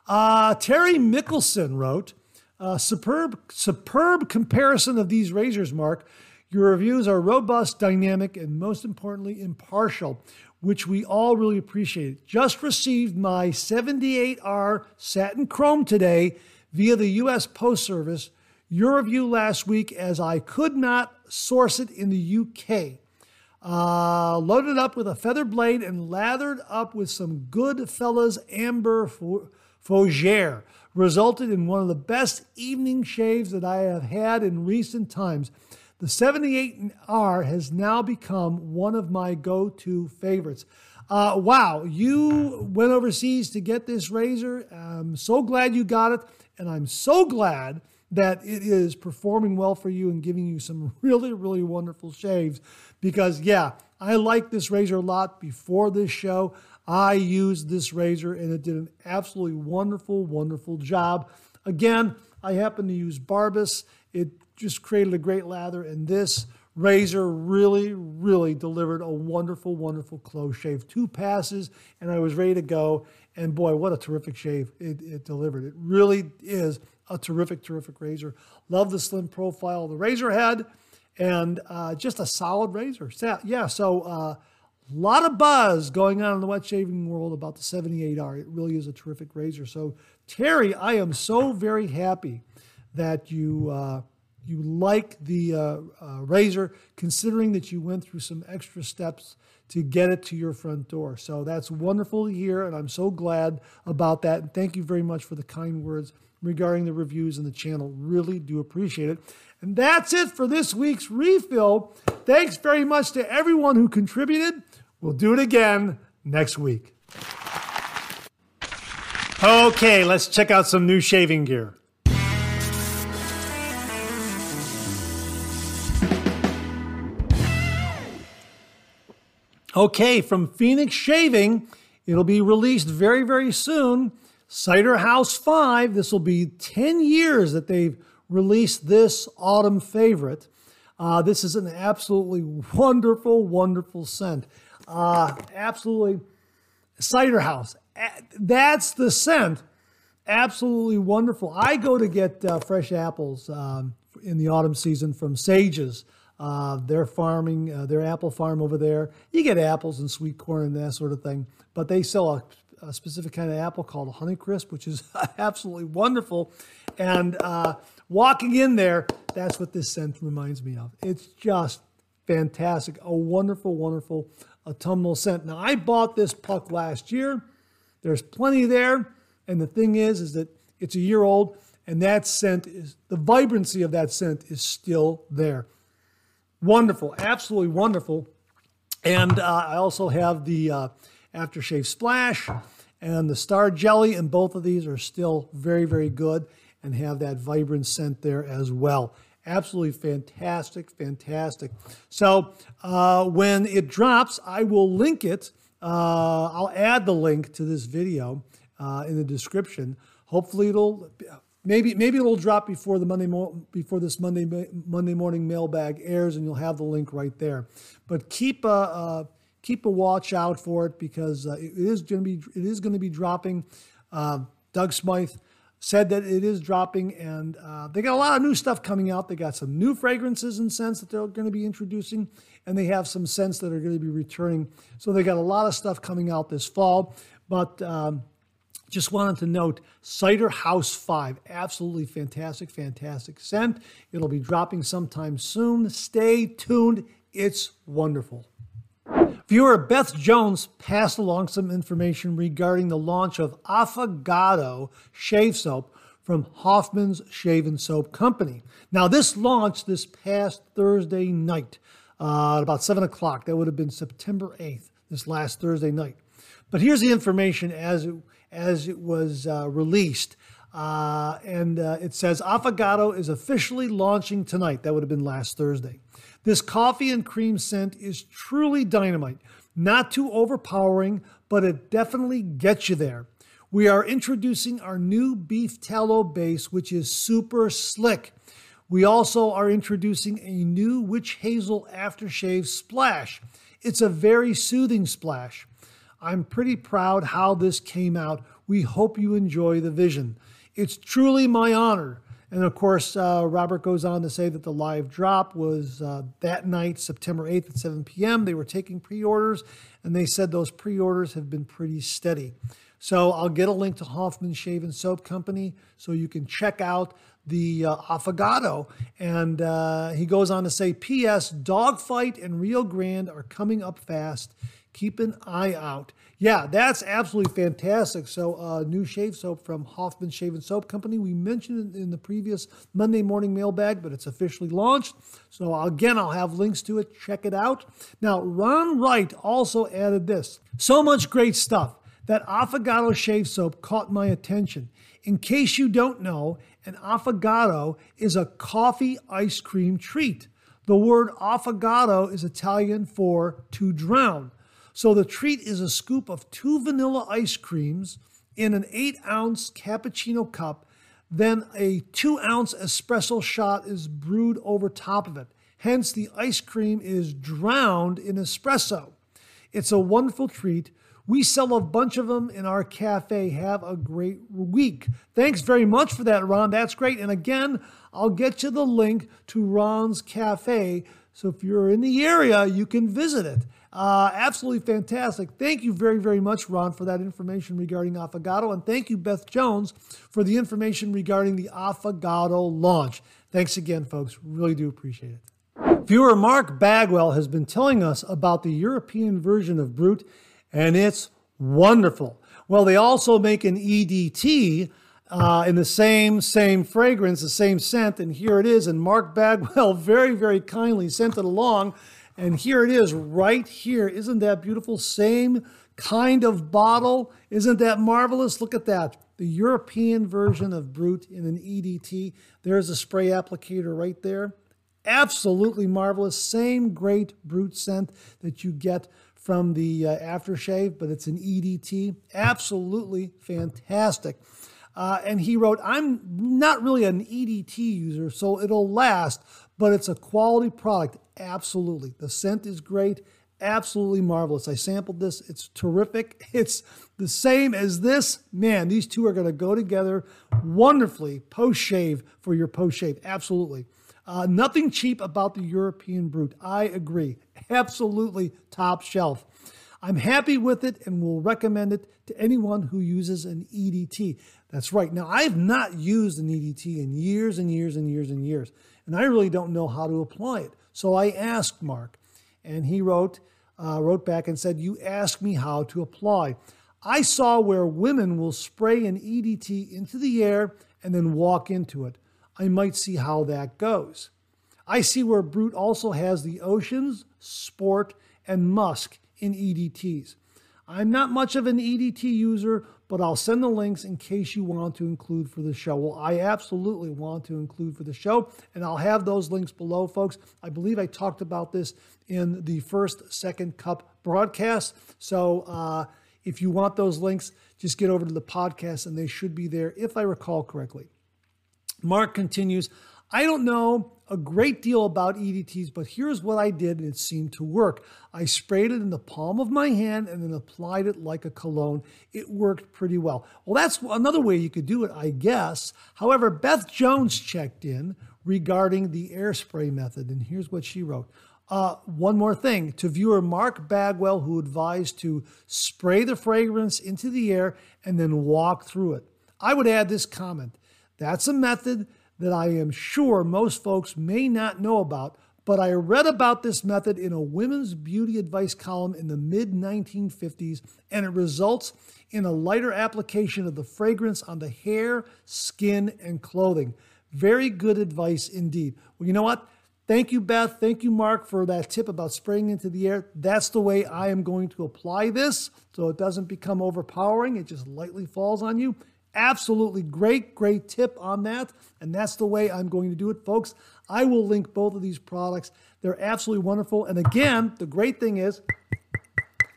Speaker 1: Uh, Terry Mickelson wrote, uh, superb, superb comparison of these razors, Mark. Your reviews are robust, dynamic, and most importantly, impartial, which we all really appreciate. Just received my 78R satin chrome today via the U.S. Post Service. Your review last week, as I could not source it in the UK. Uh, loaded up with a feather blade and lathered up with some Goodfellas Amber Fougere resulted in one of the best evening shaves that I have had in recent times. The 78R has now become one of my go to favorites. Uh, wow, you went overseas to get this razor. I'm so glad you got it, and I'm so glad that it is performing well for you and giving you some really, really wonderful shaves. Because, yeah, I like this razor a lot before this show. I used this razor and it did an absolutely wonderful, wonderful job. Again, I happen to use Barbas. It just created a great lather, and this razor really, really delivered a wonderful, wonderful close shave. Two passes, and I was ready to go. And boy, what a terrific shave it, it delivered. It really is a terrific, terrific razor. Love the slim profile of the razor head and uh, just a solid razor. Yeah, so a lot of buzz going on in the wet shaving world about the 78R. It really is a terrific razor. So, Terry, I am so very happy that you. Uh, you like the uh, uh, razor, considering that you went through some extra steps to get it to your front door. So that's wonderful to hear, and I'm so glad about that. And thank you very much for the kind words regarding the reviews and the channel. Really do appreciate it. And that's it for this week's refill. Thanks very much to everyone who contributed. We'll do it again next week. Okay, let's check out some new shaving gear. Okay, from Phoenix Shaving, it'll be released very, very soon. Cider House 5, this will be 10 years that they've released this autumn favorite. Uh, this is an absolutely wonderful, wonderful scent. Uh, absolutely, Cider House. That's the scent. Absolutely wonderful. I go to get uh, fresh apples um, in the autumn season from Sages. Uh, they're farming uh, their apple farm over there. You get apples and sweet corn and that sort of thing, but they sell a, a specific kind of apple called Honeycrisp, which is absolutely wonderful. And uh, walking in there, that's what this scent reminds me of. It's just fantastic. A wonderful, wonderful autumnal scent. Now, I bought this puck last year. There's plenty there. And the thing is, is that it's a year old, and that scent is the vibrancy of that scent is still there. Wonderful, absolutely wonderful. And uh, I also have the uh, aftershave splash and the star jelly, and both of these are still very, very good and have that vibrant scent there as well. Absolutely fantastic, fantastic. So uh, when it drops, I will link it. Uh, I'll add the link to this video uh, in the description. Hopefully, it'll maybe maybe it'll drop before the Monday mo- before this Monday Monday morning mailbag airs, and you'll have the link right there. But keep a keep a watch out for it because uh, it is going to be it is going to be dropping. Uh, Doug Smythe said that it is dropping, and uh, they got a lot of new stuff coming out. They got some new fragrances and scents that they're going to be introducing, and they have some scents that are going to be returning. So they got a lot of stuff coming out this fall, but. Um, just wanted to note Cider House 5. Absolutely fantastic, fantastic scent. It'll be dropping sometime soon. Stay tuned. It's wonderful. Viewer Beth Jones passed along some information regarding the launch of Affogato shave soap from Hoffman's Shave and Soap Company. Now, this launched this past Thursday night uh, at about 7 o'clock. That would have been September 8th, this last Thursday night. But here's the information as it as it was uh, released. Uh, and uh, it says Affogato is officially launching tonight. That would have been last Thursday. This coffee and cream scent is truly dynamite. Not too overpowering, but it definitely gets you there. We are introducing our new beef tallow base, which is super slick. We also are introducing a new witch hazel aftershave splash. It's a very soothing splash. I'm pretty proud how this came out. We hope you enjoy the vision. It's truly my honor. And of course, uh, Robert goes on to say that the live drop was uh, that night, September 8th at 7 p.m. They were taking pre orders, and they said those pre orders have been pretty steady. So I'll get a link to Hoffman Shave and Soap Company so you can check out the uh, affogato. And uh, he goes on to say, P.S. Dogfight and Rio Grande are coming up fast. Keep an eye out. Yeah, that's absolutely fantastic. So, uh, new shave soap from Hoffman Shave and Soap Company. We mentioned it in the previous Monday morning mailbag, but it's officially launched. So, again, I'll have links to it. Check it out. Now, Ron Wright also added this. So much great stuff. That affogato shave soap caught my attention. In case you don't know, an affogato is a coffee ice cream treat. The word affogato is Italian for to drown. So the treat is a scoop of two vanilla ice creams in an eight ounce cappuccino cup. Then a two ounce espresso shot is brewed over top of it. Hence, the ice cream is drowned in espresso. It's a wonderful treat we sell a bunch of them in our cafe. Have a great week. Thanks very much for that, Ron. That's great. And again, I'll get you the link to Ron's cafe. So if you're in the area, you can visit it. Uh, absolutely fantastic. Thank you very, very much, Ron, for that information regarding Affogato. And thank you, Beth Jones, for the information regarding the Affogato launch. Thanks again, folks. Really do appreciate it. Viewer Mark Bagwell has been telling us about the European version of Brut and it's wonderful. Well, they also make an EDT uh, in the same same fragrance, the same scent, and here it is. And Mark Bagwell very very kindly sent it along, and here it is right here. Isn't that beautiful? Same kind of bottle. Isn't that marvelous? Look at that. The European version of Brut in an EDT. There's a spray applicator right there. Absolutely marvelous. Same great Brut scent that you get from the uh, aftershave, but it's an EDT. Absolutely fantastic. Uh, and he wrote, I'm not really an EDT user, so it'll last, but it's a quality product. Absolutely. The scent is great. Absolutely marvelous. I sampled this. It's terrific. It's the same as this. Man, these two are going to go together wonderfully post shave for your post shave. Absolutely. Uh, nothing cheap about the European Brut. I agree. Absolutely top shelf. I'm happy with it and will recommend it to anyone who uses an EDT. That's right. Now, I have not used an EDT in years and years and years and years, and I really don't know how to apply it. So I asked Mark, and he wrote, uh, wrote back and said, You asked me how to apply. I saw where women will spray an EDT into the air and then walk into it. I might see how that goes. I see where Brut also has the Oceans, Sport, and Musk in EDTs. I'm not much of an EDT user, but I'll send the links in case you want to include for the show. Well, I absolutely want to include for the show, and I'll have those links below, folks. I believe I talked about this in the first Second Cup broadcast. So uh, if you want those links, just get over to the podcast, and they should be there if I recall correctly. Mark continues, I don't know a great deal about EDTs, but here's what I did and it seemed to work. I sprayed it in the palm of my hand and then applied it like a cologne. It worked pretty well. Well, that's another way you could do it, I guess. However, Beth Jones checked in regarding the air spray method, and here's what she wrote. Uh, one more thing to viewer Mark Bagwell, who advised to spray the fragrance into the air and then walk through it. I would add this comment that's a method that I am sure most folks may not know about, but I read about this method in a women's beauty advice column in the mid 1950s, and it results in a lighter application of the fragrance on the hair, skin, and clothing. Very good advice indeed. Well, you know what? Thank you, Beth. Thank you, Mark, for that tip about spraying into the air. That's the way I am going to apply this so it doesn't become overpowering. It just lightly falls on you Absolutely great, great tip on that. And that's the way I'm going to do it, folks. I will link both of these products. They're absolutely wonderful. And again, the great thing is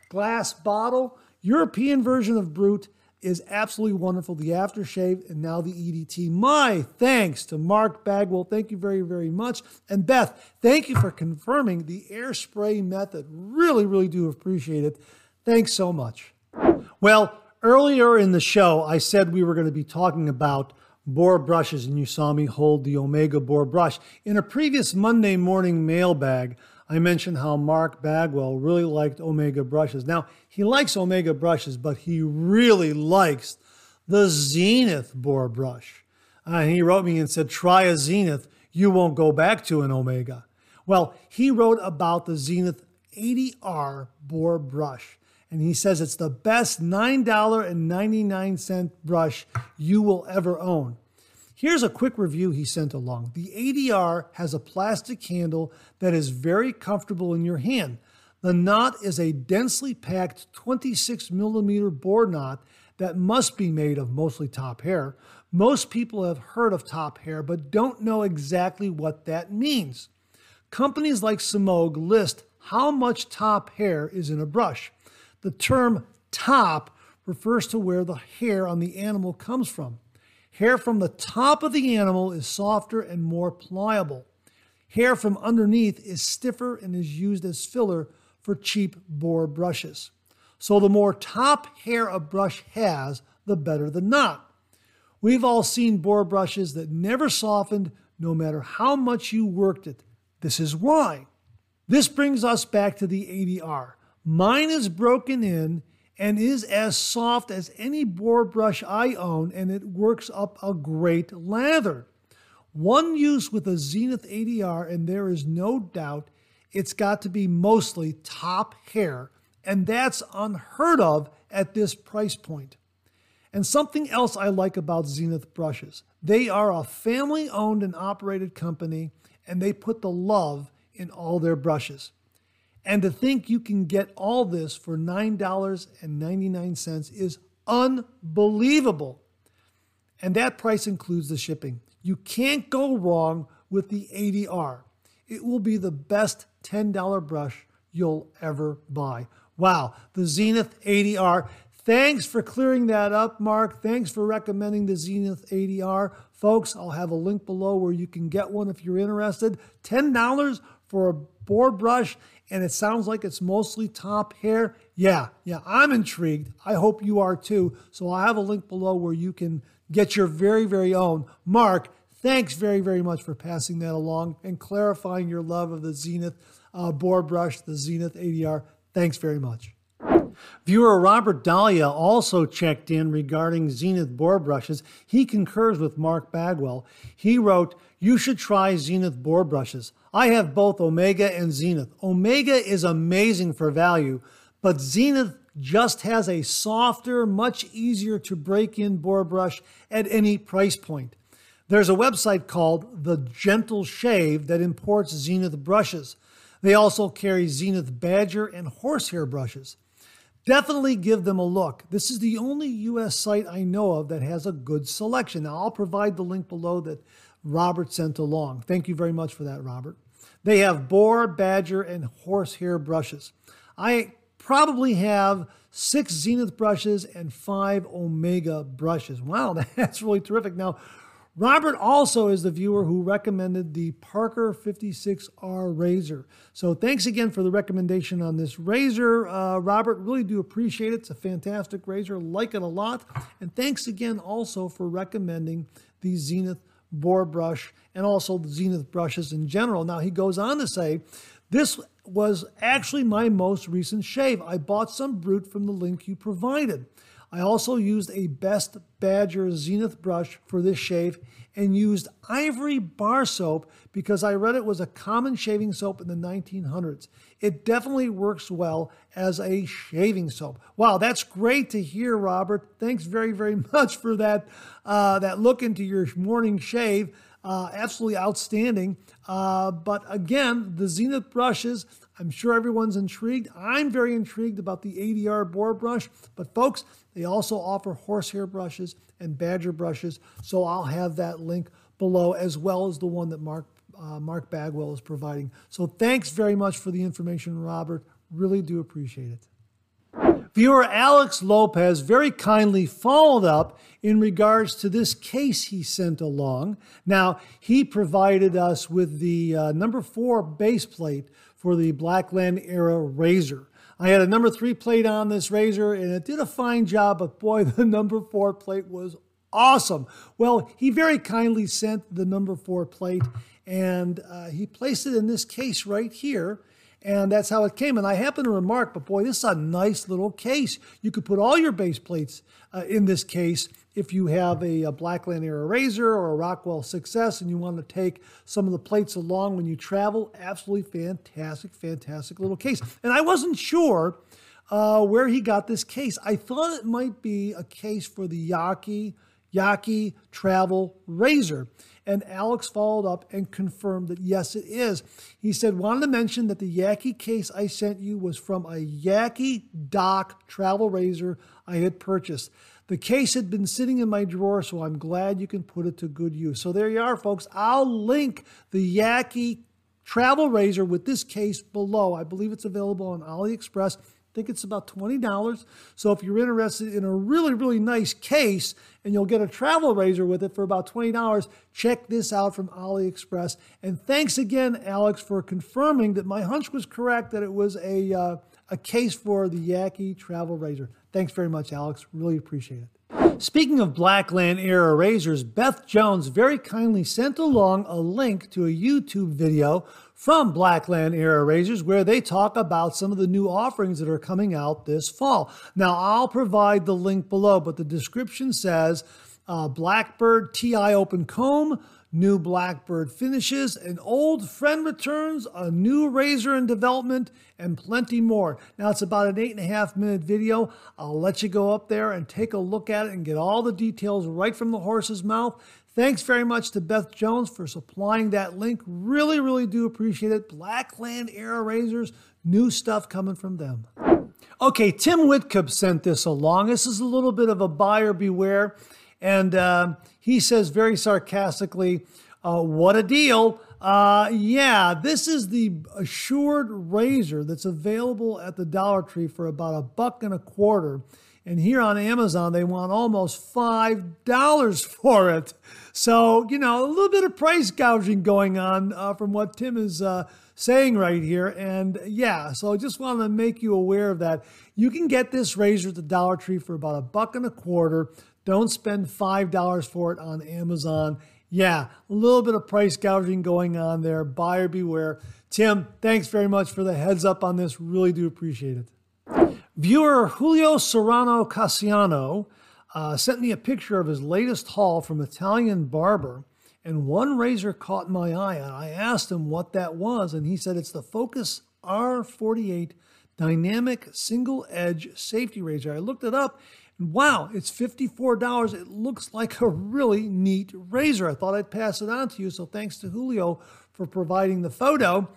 Speaker 1: glass bottle, European version of Brut is absolutely wonderful. The aftershave and now the EDT. My thanks to Mark Bagwell. Thank you very, very much. And Beth, thank you for confirming the air spray method. Really, really do appreciate it. Thanks so much. Well, earlier in the show, I said we were going to be talking about boar brushes, and you saw me hold the Omega boar brush. In a previous Monday morning mailbag, I mentioned how Mark Bagwell really liked Omega brushes. Now, he likes Omega brushes, but he really likes the Zenith boar brush. Uh, and he wrote me and said, try a Zenith, you won't go back to an Omega. Well, he wrote about the Zenith 80R boar brush and he says it's the best $9.99 brush you will ever own. Here's a quick review he sent along. The 80R has a plastic handle that is very comfortable in your hand. The knot is a densely packed 26 millimeter boar knot that must be made of mostly top hair. Most people have heard of top hair but don't know exactly what that means. Companies like Semogue list how much top hair is in a brush. The term top refers to where the hair on the animal comes from. Hair from the top of the animal is softer and more pliable. Hair from underneath is stiffer and is used as filler for cheap boar brushes. So the more top hair a brush has, the better the knot. We've all seen boar brushes that never softened no matter how much you worked it. This is why. This brings us back to the 80R. Mine is broken in and is as soft as any boar brush I own, and it works up a great lather. One use with a Zenith 80R, and there is no doubt it's got to be mostly top hair, and that's unheard of at this price point. And something else I like about Zenith brushes they are a family owned and operated company, and they put the love in all their brushes. And to think you can get all this for $9.99 is unbelievable. And that price includes the shipping. You can't go wrong with the 80R. It will be the best $10 brush you'll ever buy. Wow, the Zenith 80R. Thanks for clearing that up, Mark. Thanks for recommending the Zenith 80R. Folks, I'll have a link below where you can get one if you're interested. $10 for a boar brush and it sounds like it's mostly top hair. Yeah, yeah, I'm intrigued. I hope you are too. So I'll have a link below where you can get your very, very own. Mark, thanks very, very much for passing that along and clarifying your love of the Zenith uh, boar brush, the Zenith 80R. Thanks very much. Viewer Robert Dahlia also checked in regarding Zenith boar brushes. He concurs with Mark Bagwell. He wrote, You should try Zenith boar brushes. I have both Omega and Zenith. Omega is amazing for value, but Zenith just has a softer, much easier to break in boar brush at any price point. There's a website called The Gentle Shave that imports Zenith brushes. They also carry Zenith Badger and Horsehair brushes. Definitely give them a look. This is the only US site I know of that has a good selection. Now, I'll provide the link below that Robert sent along. Thank you very much for that, Robert. They have boar, badger, and horsehair brushes. I probably have six Zenith brushes and five Omega brushes. Wow, that's really terrific. Now, Robert also is the viewer who recommended the Parker 56R razor. So thanks again for the recommendation on this razor, uh, Robert. Really do appreciate it. It's a fantastic razor. Like it a lot. And thanks again also for recommending the Zenith boar brush and also the Zenith brushes in general. Now, he goes on to say, this was actually my most recent shave. I bought some Brut from the link you provided. I also used a Best Badger Zenith brush for this shave and used ivory bar soap because I read it was a common shaving soap in the 1900s. It definitely works well as a shaving soap. Wow, that's great to hear, Robert. Thanks very, very much for that, uh, that look into your morning shave. Uh, absolutely outstanding. Uh, but again, the Zenith brushes, I'm sure everyone's intrigued. I'm very intrigued about the 80R boar brush, but folks, they also offer horsehair brushes and badger brushes, so I'll have that link below as well as the one that Mark uh, Mark Bagwell is providing. So thanks very much for the information, Robert. Really do appreciate it. Viewer Alex Lopez very kindly followed up in regards to this case he sent along. Now, he provided us with the uh, number four base plate for the Blackland era razor. I had a number three plate on this razor and it did a fine job, but boy, the number four plate was awesome. Well, he very kindly sent the number four plate and uh, he placed it in this case right here. And that's how it came. And I happen to remark, but boy, this is a nice little case. You could put all your base plates uh, in this case if you have a, a Blackland Era Razor or a Rockwell 6S and you want to take some of the plates along when you travel. Absolutely fantastic, fantastic little case. And I wasn't sure uh, where he got this case. I thought it might be a case for the Yaqi, Yaqi Travel Razor. And Alex followed up and confirmed that yes, it is. He said, wanted to mention that the Yaqi case I sent you was from a Yaqi Dock travel razor I had purchased. The case had been sitting in my drawer, so I'm glad you can put it to good use. So there you are, folks. I'll link the Yaqi travel razor with this case below. I believe it's available on AliExpress think it's about $20. So if you're interested in a really, really nice case and you'll get a travel razor with it for about $20, check this out from AliExpress. And thanks again, Alex, for confirming that my hunch was correct, that it was a, uh, a case for the Yaqi travel razor. Thanks very much, Alex. Really appreciate it. Speaking of Blackland era razors, Beth Jones very kindly sent along a link to a YouTube video from Blackland Era Razors, where they talk about some of the new offerings that are coming out this fall. Now, I'll provide the link below, but the description says uh, Blackbird TI Open Comb, new Blackbird finishes, an old friend returns, a new razor in development, and plenty more. Now, it's about an eight and a half minute video. I'll let you go up there and take a look at it and get all the details right from the horse's mouth. Thanks very much to Beth Jones for supplying that link. Really, really do appreciate it. Blackland Era Razors, new stuff coming from them. Okay, Tim Whitcup sent this along. This is a little bit of a buyer beware. And uh, he says very sarcastically, uh, What a deal! Uh, yeah, this is the assured razor that's available at the Dollar Tree for about a buck and a quarter. And here on Amazon, they want almost $5 for it. So, you know, a little bit of price gouging going on uh, from what Tim is uh, saying right here. And yeah, so I just want to make you aware of that. You can get this razor at the Dollar Tree for about a buck and a quarter. Don't spend $5 for it on Amazon. Yeah, a little bit of price gouging going on there. Buyer beware. Tim, thanks very much for the heads up on this. Really do appreciate it. Viewer Julio Serrano Cassiano uh, sent me a picture of his latest haul from Italian Barber, and one razor caught my eye. And I asked him what that was, and he said it's the Focus R48 Dynamic Single Edge Safety Razor. I looked it up, and wow, it's $54. It looks like a really neat razor. I thought I'd pass it on to you, so thanks to Julio for providing the photo.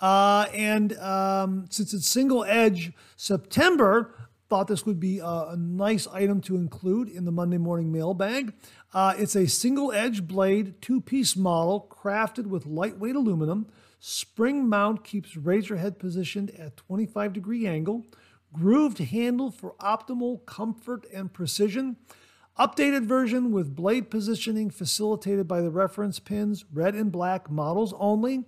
Speaker 1: Uh, and um, since it's single edge September, thought this would be a, a, nice item to include in the Monday morning mailbag. Uh, it's a single edge blade, two piece model crafted with lightweight aluminum. Spring mount keeps razor head positioned at 25 degree angle. Grooved handle for optimal comfort and precision. Updated version with blade positioning facilitated by the reference pins, red and black models only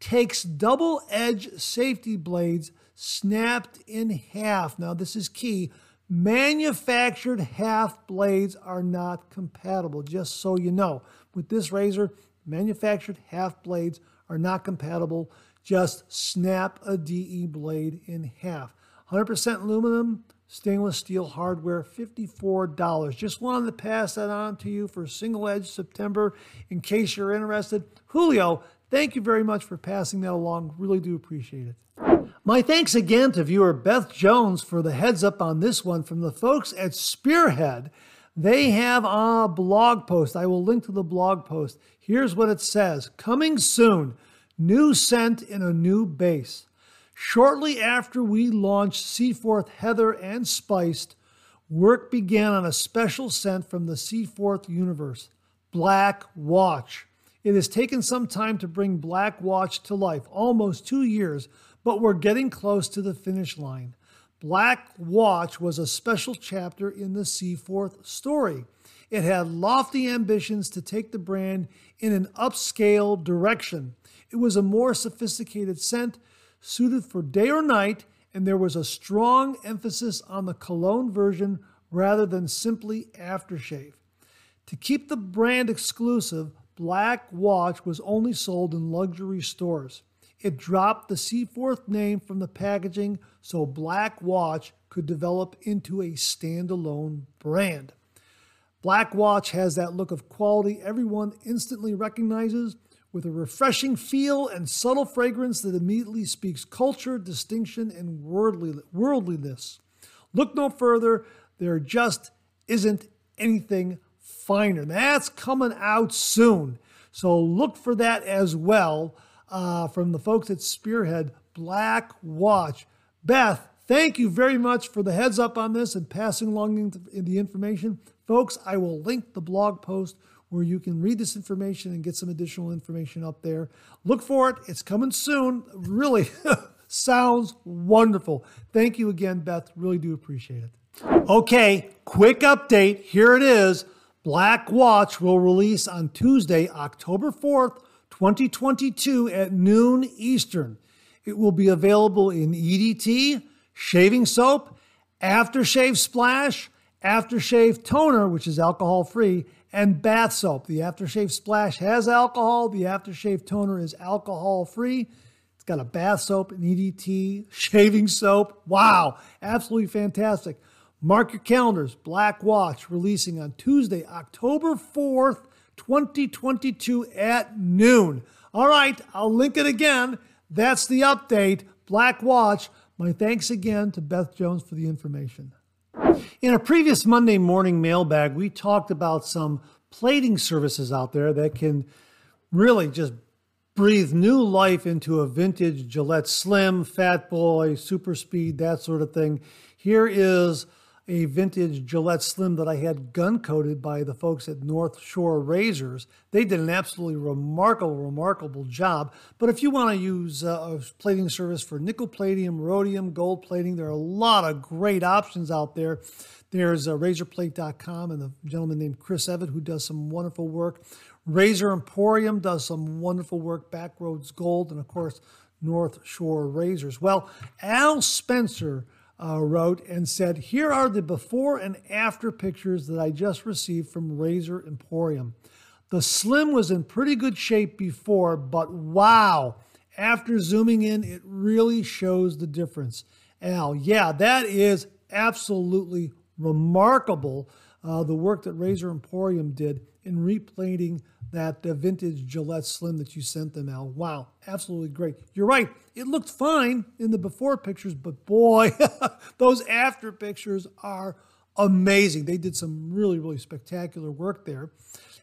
Speaker 1: takes double edge safety blades snapped in half. Now, this is key. Manufactured half blades are not compatible, just so you know. With this razor, manufactured half blades are not compatible. Just snap a DE blade in half. 100% aluminum, stainless steel hardware, $54. Just wanted to pass that on to you for single edge September in case you're interested. Julio, Thank you very much for passing that along. Really do appreciate it. My thanks again to viewer Beth Jones for the heads up on this one from the folks at Spearhead. They have a blog post. I will link to the blog post. Here's what it says Coming soon, new scent in a new base. Shortly after we launched Seaforth Heather and Spiced, work began on a special scent from the Seaforth universe, Black Watch. It has taken some time to bring Black Watch to life, almost two years, but we're getting close to the finish line. Black Watch was a special chapter in the Seaforth story. It had lofty ambitions to take the brand in an upscale direction. It was a more sophisticated scent suited for day or night, and there was a strong emphasis on the cologne version rather than simply aftershave. To keep the brand exclusive, Black Watch was only sold in luxury stores. It dropped the Seaforth name from the packaging so Black Watch could develop into a standalone brand. Black Watch has that look of quality everyone instantly recognizes with a refreshing feel and subtle fragrance that immediately speaks culture, distinction, and worldly, worldliness. Look no further, there just isn't anything finer. That's coming out soon. So look for that as well uh, from the folks at Spearhead Black Watch. Beth, thank you very much for the heads up on this and passing along the information. Folks, I will link the blog post where you can read this information and get some additional information up there. Look for it, it's coming soon. Really sounds wonderful. Thank you again, Beth. Really do appreciate it. Okay, quick update. Here it is. Black Watch will release on Tuesday, October 4th, 2022 at noon Eastern. It will be available in EDT, shaving soap, aftershave splash, aftershave toner, which is alcohol free, and bath soap. The aftershave splash has alcohol, the aftershave toner is alcohol free. It's got a bath soap, an EDT, shaving soap. Wow, absolutely fantastic. Mark your calendars. Black Watch releasing on Tuesday, October 4th, 2022 at noon. All right, I'll link it again. That's the update. Black Watch. My thanks again to Beth Jones for the information. In a previous Monday morning mailbag, we talked about some plating services out there that can really just breathe new life into a vintage Gillette Slim, Fat Boy, Super Speed, that sort of thing. Here is a vintage Gillette Slim that I had gun coated by the folks at North Shore Razors. They did an absolutely remarkable, remarkable job. But if you want to use uh, a plating service for nickel plating, rhodium, gold plating, there are a lot of great options out there. There's uh, razorplate.com and a gentleman named Chris Evett who does some wonderful work. Razor Emporium does some wonderful work, Backroads Gold, and of course, North Shore Razors. Well, Al Spencer uh, wrote and said, Here are the before and after pictures that I just received from Razor Emporium. The Slim was in pretty good shape before, but wow, after zooming in, it really shows the difference. Al, yeah, that is absolutely remarkable. Uh, the work that Razor Emporium did in replating that uh, vintage Gillette Slim that you sent them, Al. Wow, absolutely great. You're right. It looked fine in the before pictures, but boy, those after pictures are amazing. They did some really, really spectacular work there.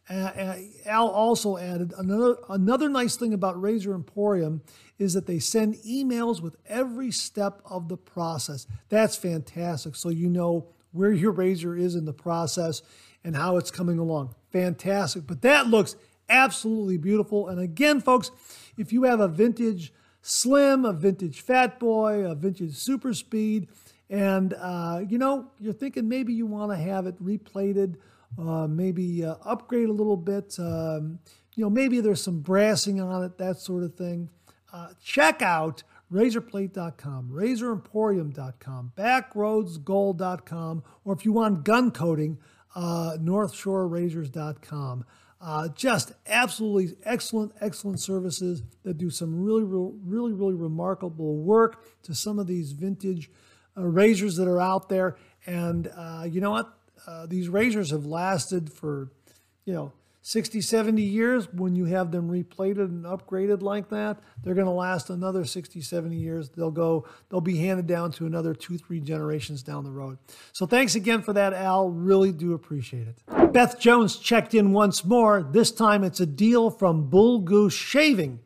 Speaker 1: Uh, Al also added another another nice thing about Razor Emporium is that they send emails with every step of the process. That's fantastic. So you know where your razor is in the process and how it's coming along. Fantastic. But that looks absolutely beautiful. And again, folks, if you have a vintage Slim, a vintage Fat Boy, a vintage Super Speed, and uh, you know, you're thinking maybe you want to have it replated, uh, maybe uh, upgrade a little bit. Um, you know, maybe there's some brassing on it, that sort of thing. Uh, check out razorplate.com, razoremporium.com, backroadsgold.com, or if you want gun coating, uh, northshorerazors.com. Uh, just absolutely excellent, excellent services that do some really, really, really remarkable work to some of these vintage uh, razors that are out there. And uh, you know what? Uh, these razors have lasted for, you know, 60, 70 years, when you have them replated and upgraded like that, they're going to last another 60, 70 years. They'll go, they'll be handed down to another two, three generations down the road. So thanks again for that, Al. Really do appreciate it. Beth Jones checked in once more. This time it's a deal from Bull Goose Shaving.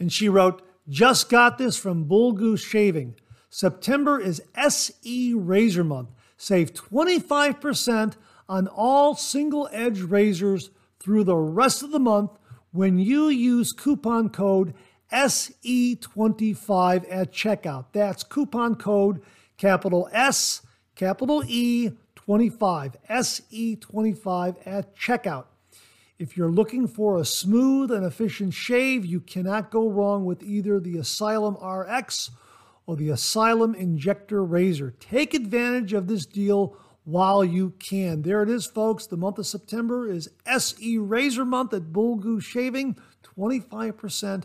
Speaker 1: And she wrote, Just got this from Bull Goose Shaving. September is SE Razor Month. Save 25% on all single edge razors through the rest of the month when you use coupon code SE25 at checkout. That's coupon code capital S, capital E 25, SE25 at checkout. If you're looking for a smooth and efficient shave, you cannot go wrong with either the Asylum RX or the Asylum Injector Razor. Take advantage of this deal while you can. There it is, folks. The month of September is SE Razor Month at Bullgoose Shaving. 25%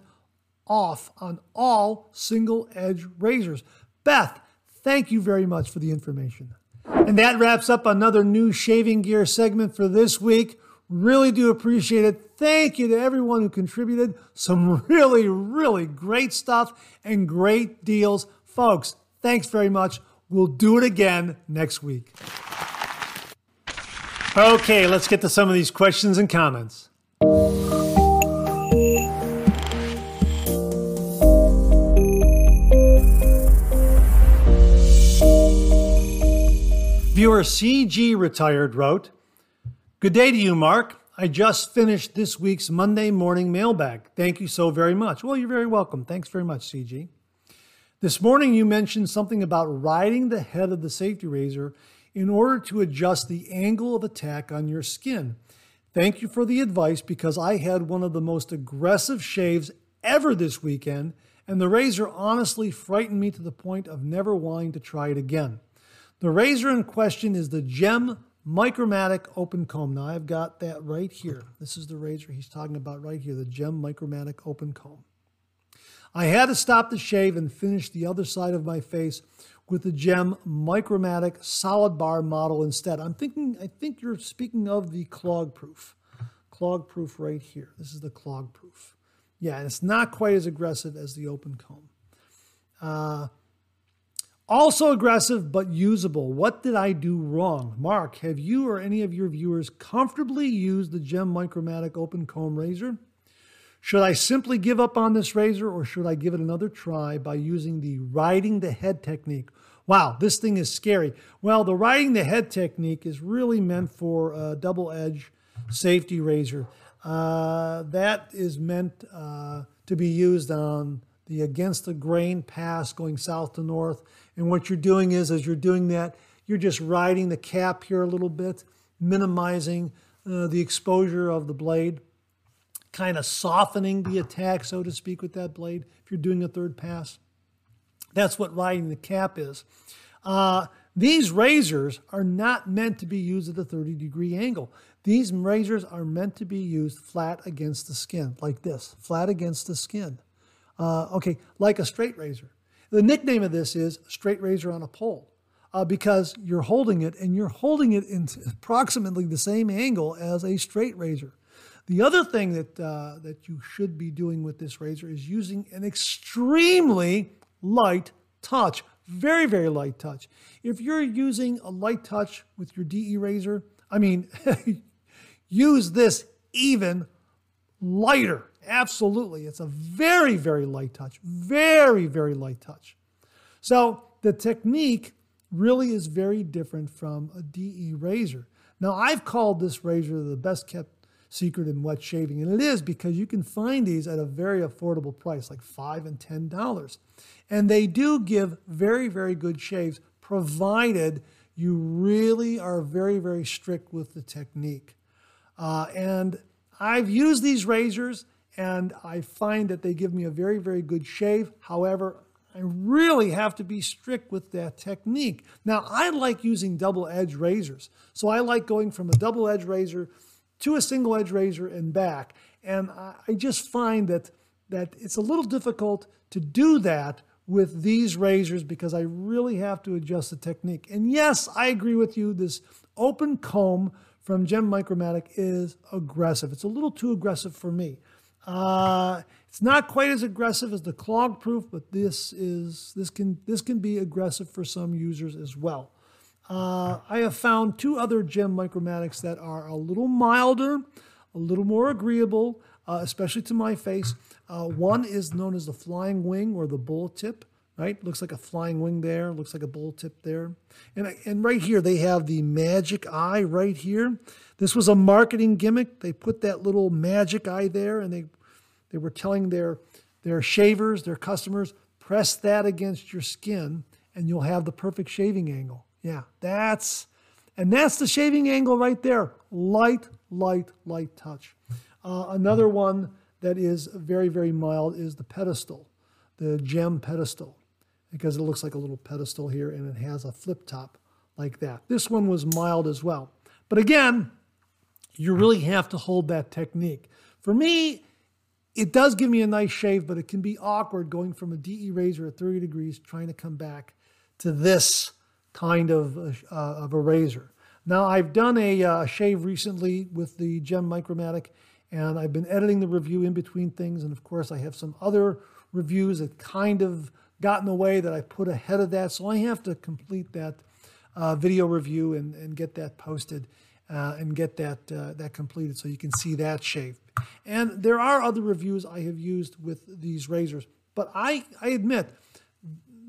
Speaker 1: off on all single edge razors. Beth, thank you very much for the information. And that wraps up another new shaving gear segment for this week. Really do appreciate it. Thank you to everyone who contributed. Some really, really great stuff and great deals. Folks, thanks very much. We'll do it again next week. Okay, let's get to some of these questions and comments. Viewer CG Retired wrote, Good day to you, Mark. I just finished this week's Monday morning mailbag. Thank you so very much. Well, you're very welcome. Thanks very much, CG. This morning you mentioned something about riding the head of the safety razor in order to adjust the angle of attack on your skin. Thank you for the advice because I had one of the most aggressive shaves ever this weekend, and the razor honestly frightened me to the point of never wanting to try it again. The razor in question is the Gem Micromatic Open Comb. Now I've got that right here. This is the razor he's talking about right here, the Gem Micromatic Open Comb. I had to stop the shave and finish the other side of my face with the Gem Micromatic Solid Bar model instead. I'm thinking, I think you're speaking of the clog proof. Clog proof right here. This is the clog proof. Yeah, and it's not quite as aggressive as the open comb. Uh, also aggressive, but usable. What did I do wrong? Mark, have you or any of your viewers comfortably used the Gem Micromatic Open Comb Razor? Should I simply give up on this razor or should I give it another try by using the riding the head technique wow, this thing is scary. Well, the riding the head technique is really meant for a double edge safety razor. Uh, that is meant uh, to be used on the against the grain pass going south to north. And what you're doing is, as you're doing that, you're just riding the cap here a little bit, minimizing uh, the exposure of the blade, kind of softening the attack, so to speak, with that blade if you're doing a third pass. That's what riding the cap is. Uh, these razors are not meant to be used at a 30 degree angle. These razors are meant to be used flat against the skin, like this, flat against the skin. Uh, okay, like a straight razor. The nickname of this is straight razor on a pole uh, because you're holding it and you're holding it in approximately the same angle as a straight razor. The other thing that, uh, that you should be doing with this razor is using an extremely light touch. Very, very light touch. If you're using a light touch with your DE razor, I mean, use this even lighter. Absolutely. It's a very, very light touch. Very, very light touch. So the technique really is very different from a DE razor. Now, I've called this razor the best kept secret in wet shaving. And it is because you can find these at a very affordable price, like five and ten dollars. And they do give very, very good shaves, provided you really are very, very strict with the technique. Uh, and I've used these razors and I find that they give me a very, very good shave. However, I really have to be strict with that technique. Now, I like using double edge razors. So I like going from a double edge razor to a single edge razor and back. And I just find that, that it's a little difficult to do that with these razors because I really have to adjust the technique. And yes, I agree with you. This open comb from Gem Micromatic is aggressive. It's a little too aggressive for me. Uh, it's not quite as aggressive as the clog proof, but this is this can this can be aggressive for some users as well. Uh, I have found two other gem micromatics that are a little milder, a little more agreeable, uh, especially to my face. Uh, one is known as the flying wing or the bull tip, right? Looks like a flying wing there, looks like a bull tip there. And, and right here, they have the magic eye right here. This was a marketing gimmick. They put that little magic eye there and they, they were telling their, their shavers, their customers, press that against your skin and you'll have the perfect shaving angle. Yeah, that's, and that's the shaving angle right there. Light, light, light touch. Uh, another one that is very, very mild is the pedestal, the gem pedestal, because it looks like a little pedestal here and it has a flip top like that. This one was mild as well. But again, you really have to hold that technique. For me, it does give me a nice shave, but it can be awkward going from a DE razor at 30 degrees trying to come back to this kind of, uh, of a razor. Now, I've done a uh, shave recently with the Gem Micromatic, and I've been editing the review in between things. And of course, I have some other reviews that kind of got in the way that I put ahead of that. So I have to complete that uh, video review and, and get that posted uh, and get that, uh, that completed so you can see that shave. And there are other reviews I have used with these razors, but I, I admit,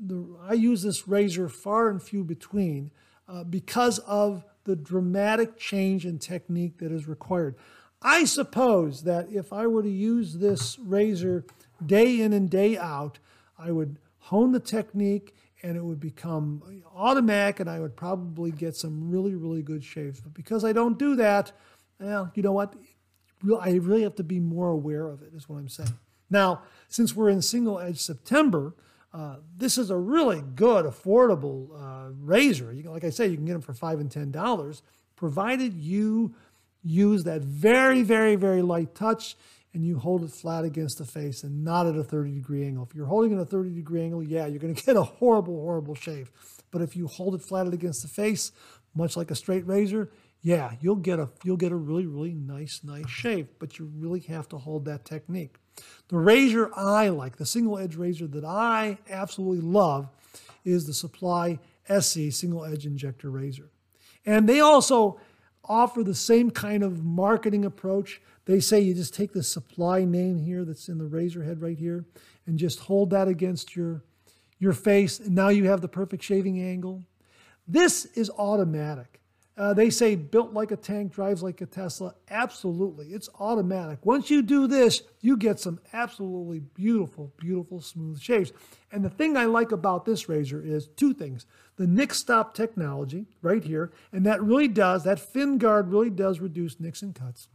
Speaker 1: the, I use this razor far and few between uh, because of the dramatic change in technique that is required. I suppose that if I were to use this razor day in and day out, I would hone the technique and it would become automatic and I would probably get some really, really good shaves. But because I don't do that, well, you know what? I really have to be more aware of it, is what I'm saying. Now, since we're in single edge September, uh, this is a really good, affordable uh, razor. You, like I say, you can get them for five and ten dollars, provided you use that very, very, very light touch and you hold it flat against the face and not at a 30 degree angle. If you're holding it at a 30 degree angle, yeah, you're going to get a horrible, horrible shave. But if you hold it flat against the face, much like a straight razor, yeah, you'll get a you'll get a really, really nice, nice shave. But you really have to hold that technique. The razor I like, the single edge razor that I absolutely love, is the Supply SE single edge injector razor. And they also offer the same kind of marketing approach. They say you just take the supply name here that's in the razor head right here and just hold that against your, your face. And now you have the perfect shaving angle. This is automatic. Uh, they say built like a tank, drives like a Tesla. Absolutely. It's automatic. Once you do this, you get some absolutely beautiful, beautiful smooth shaves. And the thing I like about this razor is two things. The nick stop technology right here, and that really does, that fin guard really does reduce nicks and cuts.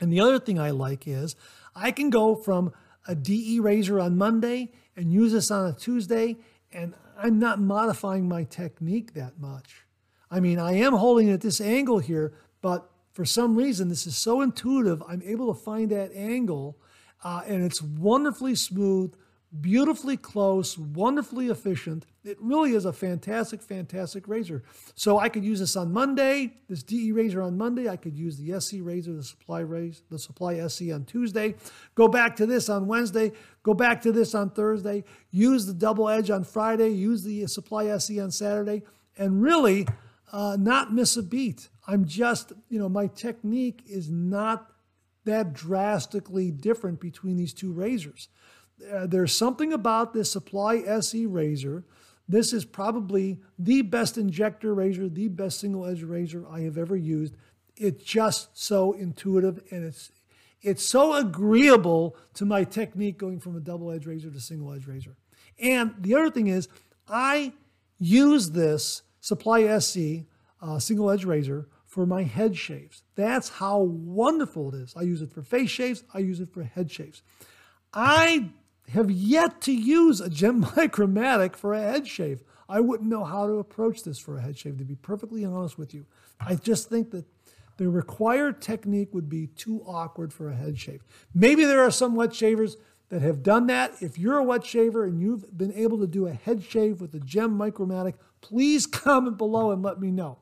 Speaker 1: And the other thing I like is I can go from a DE razor on Monday and use this on a Tuesday, and I'm not modifying my technique that much. I mean, I am holding it at this angle here, but for some reason, this is so intuitive. I'm able to find that angle, uh, and it's wonderfully smooth, beautifully close, wonderfully efficient. It really is a fantastic, fantastic razor. So I could use this on Monday, this DE razor on Monday. I could use the SC razor, the Supply razor, the Supply SE on Tuesday. Go back to this on Wednesday. Go back to this on Thursday. Use the double edge on Friday. Use the Supply SE on Saturday. And really, uh, not miss a beat. I'm just, you know, my technique is not that drastically different between these two razors. Uh, there's something about this Supply SE razor. This is probably the best injector razor, the best single edge razor I have ever used. It's just so intuitive and it's it's so agreeable to my technique going from a double edge razor to single edge razor. And the other thing is, I use this Supply SE uh, single edge razor for my head shaves. That's how wonderful it is. I use it for face shaves, I use it for head shaves. I have yet to use a Gem Micromatic for a head shave. I wouldn't know how to approach this for a head shave, to be perfectly honest with you. I just think that the required technique would be too awkward for a head shave. Maybe there are some wet shavers that have done that. If you're a wet shaver and you've been able to do a head shave with a Gem Micromatic, please comment below and let me know.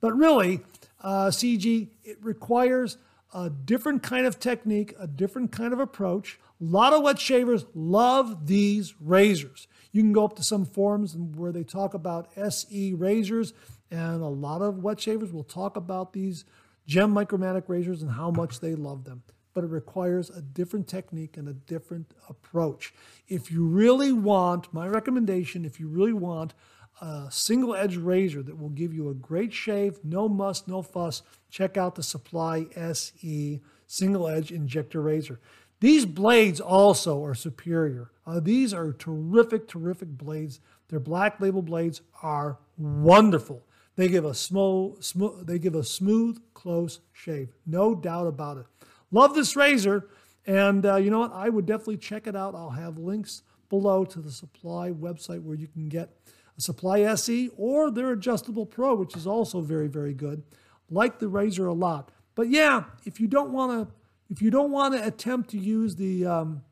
Speaker 1: But really, uh, CG, it requires a different kind of technique, a different kind of approach. A lot of wet shavers love these razors. You can go up to some forums where they talk about SE razors, and a lot of wet shavers will talk about these Gem Micromatic razors and how much they love them. But it requires a different technique and a different approach. If you really want, my recommendation, if you really want a single edge razor that will give you a great shave, no muss, no fuss, check out the Supply SE single edge injector razor. These blades also are superior. Uh, these are terrific, terrific blades. Their black label blades are wonderful. They give a smooth, smooth, they give a smooth, close shave. No doubt about it. Love this razor, and uh, you know what? I would definitely check it out. I'll have links below to the Supply website where you can get a Supply SE or their Adjustable Pro, which is also very, very good. Like the razor a lot. But yeah, if you don't want to, if you don't want to attempt to use the um,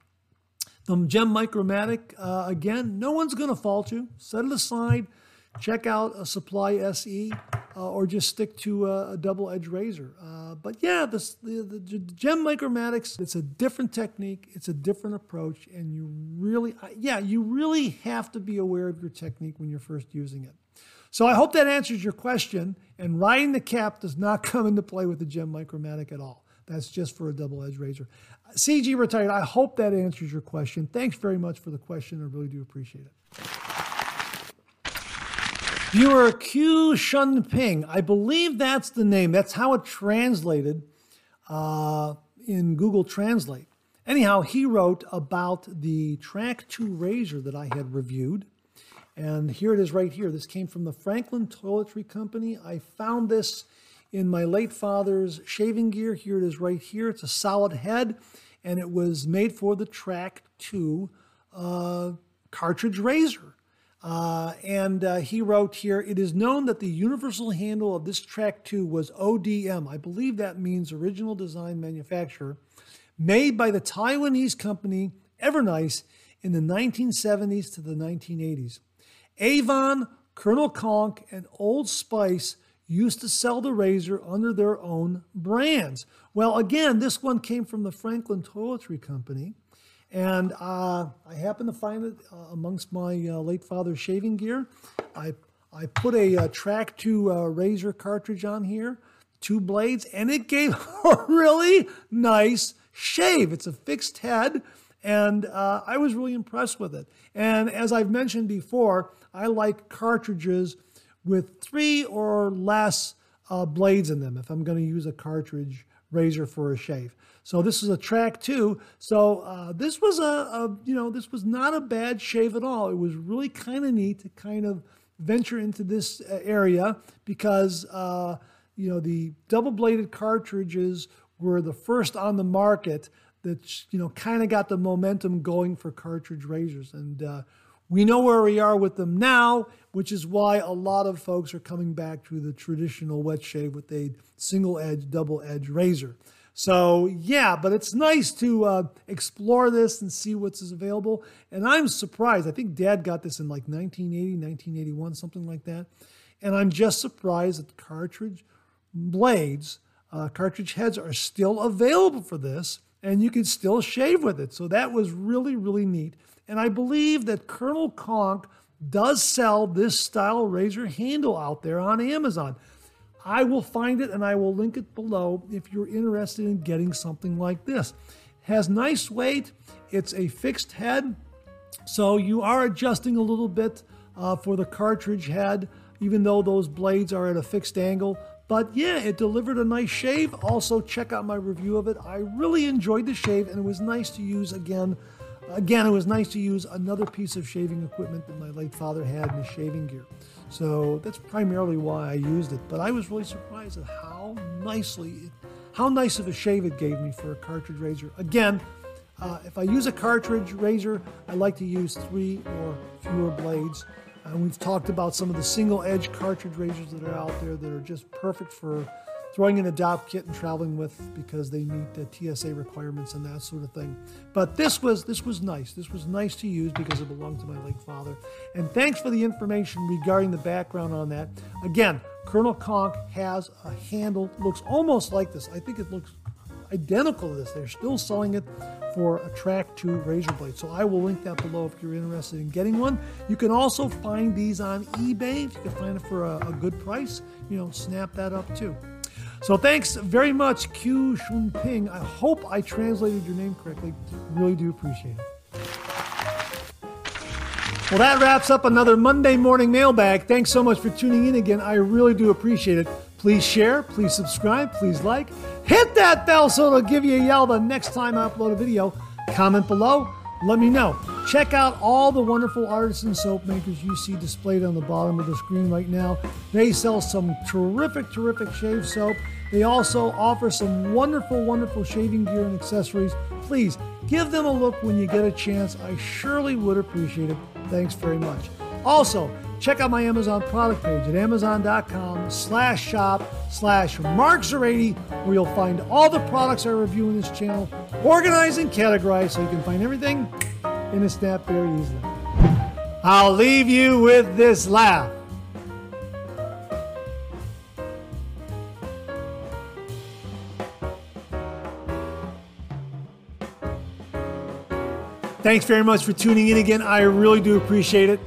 Speaker 1: the Gem Micromatic uh, again, no one's going to fault you. Set it aside check out a Supply SE uh, or just stick to a, a double edge razor. Uh, but yeah, this, the, the, Gem Micromatics, it's a different technique, it's a different approach, and you really, yeah, you really have to be aware of your technique when you're first using it. So I hope that answers your question. And riding the cap does not come into play with the Gem Micromatic at all. That's just for a double edge razor. CG retired. I hope that answers your question. Thanks very much for the question. I really do appreciate it. Viewer Q Shun Ping. I believe that's the name. That's how it translated uh, in Google Translate. Anyhow, he wrote about the Trac II razor that I had reviewed. And here it is right here. This came from the Franklin Toiletry Company. I found this in my late father's shaving gear. Here it is right here. It's a solid head, and it was made for the Trac II uh, cartridge razor. Uh, and uh, he wrote here, it is known that the universal handle of this Trac II was ODM. I believe that means original design manufacturer, made by the Taiwanese company Evernice in the 1970s to the 1980s. Avon, Colonel Conk, and Old Spice used to sell the razor under their own brands. Well, again, this one came from the Franklin Toiletry Company. And uh, I happened to find it uh, amongst my uh, late father's shaving gear. I, I put a, uh, Trac II uh, razor cartridge on here, two blades, and it gave a really nice shave. It's a fixed head, and uh, I was really impressed with it. And as I've mentioned before, I like cartridges with three or less blades in them if I'm going to use a cartridge razor for a shave. So this is a Trac II. So uh, this was a, a, you know, this was not a bad shave at all. It was really kind of neat to kind of venture into this uh, area because, uh, you know, the double-bladed cartridges were the first on the market that, you know, kind of got the momentum going for cartridge razors. And uh, we know where we are with them now, which is why a lot of folks are coming back to the traditional wet shave with a single edge, double edge razor. So, yeah, but it's nice to uh, explore this and see what's available. And I'm surprised. I think dad got this in like 1980, 1981, something like that. And I'm just surprised that the cartridge blades, uh, cartridge heads are still available for this and you can still shave with it. So that was really, really neat. And I believe that Colonel Conk does sell this style razor handle out there on Amazon. I will find it and I will link it below if you're interested in getting something like this. It Has nice weight. It's a fixed head, so you are adjusting a little bit uh, for the cartridge head, even though those blades are at a fixed angle. But yeah, it delivered a nice shave. Also, check out my review of it. I really enjoyed the shave, and it was nice to use again. Again, it was nice to use another piece of shaving equipment that my late father had in his shaving gear. So that's primarily why I used it. But I was really surprised at how nicely, how nice of a shave it gave me for a cartridge razor. Again, uh, if I use a cartridge razor, I like to use three or fewer blades. And we've talked about some of the single edge cartridge razors that are out there that are just perfect for throwing in a Dopp kit and traveling with because they meet the TSA requirements and that sort of thing. But this was this was nice. This was nice to use because it belonged to my late father. And thanks for the information regarding the background on that. Again, Colonel Conk has a handle looks almost like this. I think it looks identical to this. They're still selling it for a Trac II razor blade. So I will link that below if you're interested in getting one. You can also find these on eBay. If you can find it for a, a good price, you know, snap that up too. So thanks very much, Q Shun Ping. I hope I translated your name correctly. Really do appreciate it. Well, that wraps up another Monday morning mailbag. Thanks so much for tuning in again. I really do appreciate it. Please share, please subscribe, please like. Hit that bell so it'll give you a yell the next time I upload a video. Comment below, let me know. Check out all the wonderful artisan soap makers you see displayed on the bottom of the screen right now. They sell some terrific, terrific shave soap. They also offer some wonderful, wonderful shaving gear and accessories. Please give them a look when you get a chance. I surely would appreciate it. Thanks very much. Also, check out my Amazon product page at amazon.com slash shop slash Mark Szorady, where you'll find all the products I review in this channel, organized and categorized so you can find everything in a snap very easily. I'll leave you with this laugh. Thanks very much for tuning in again. I really do appreciate it.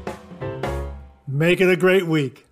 Speaker 1: Make it a great week.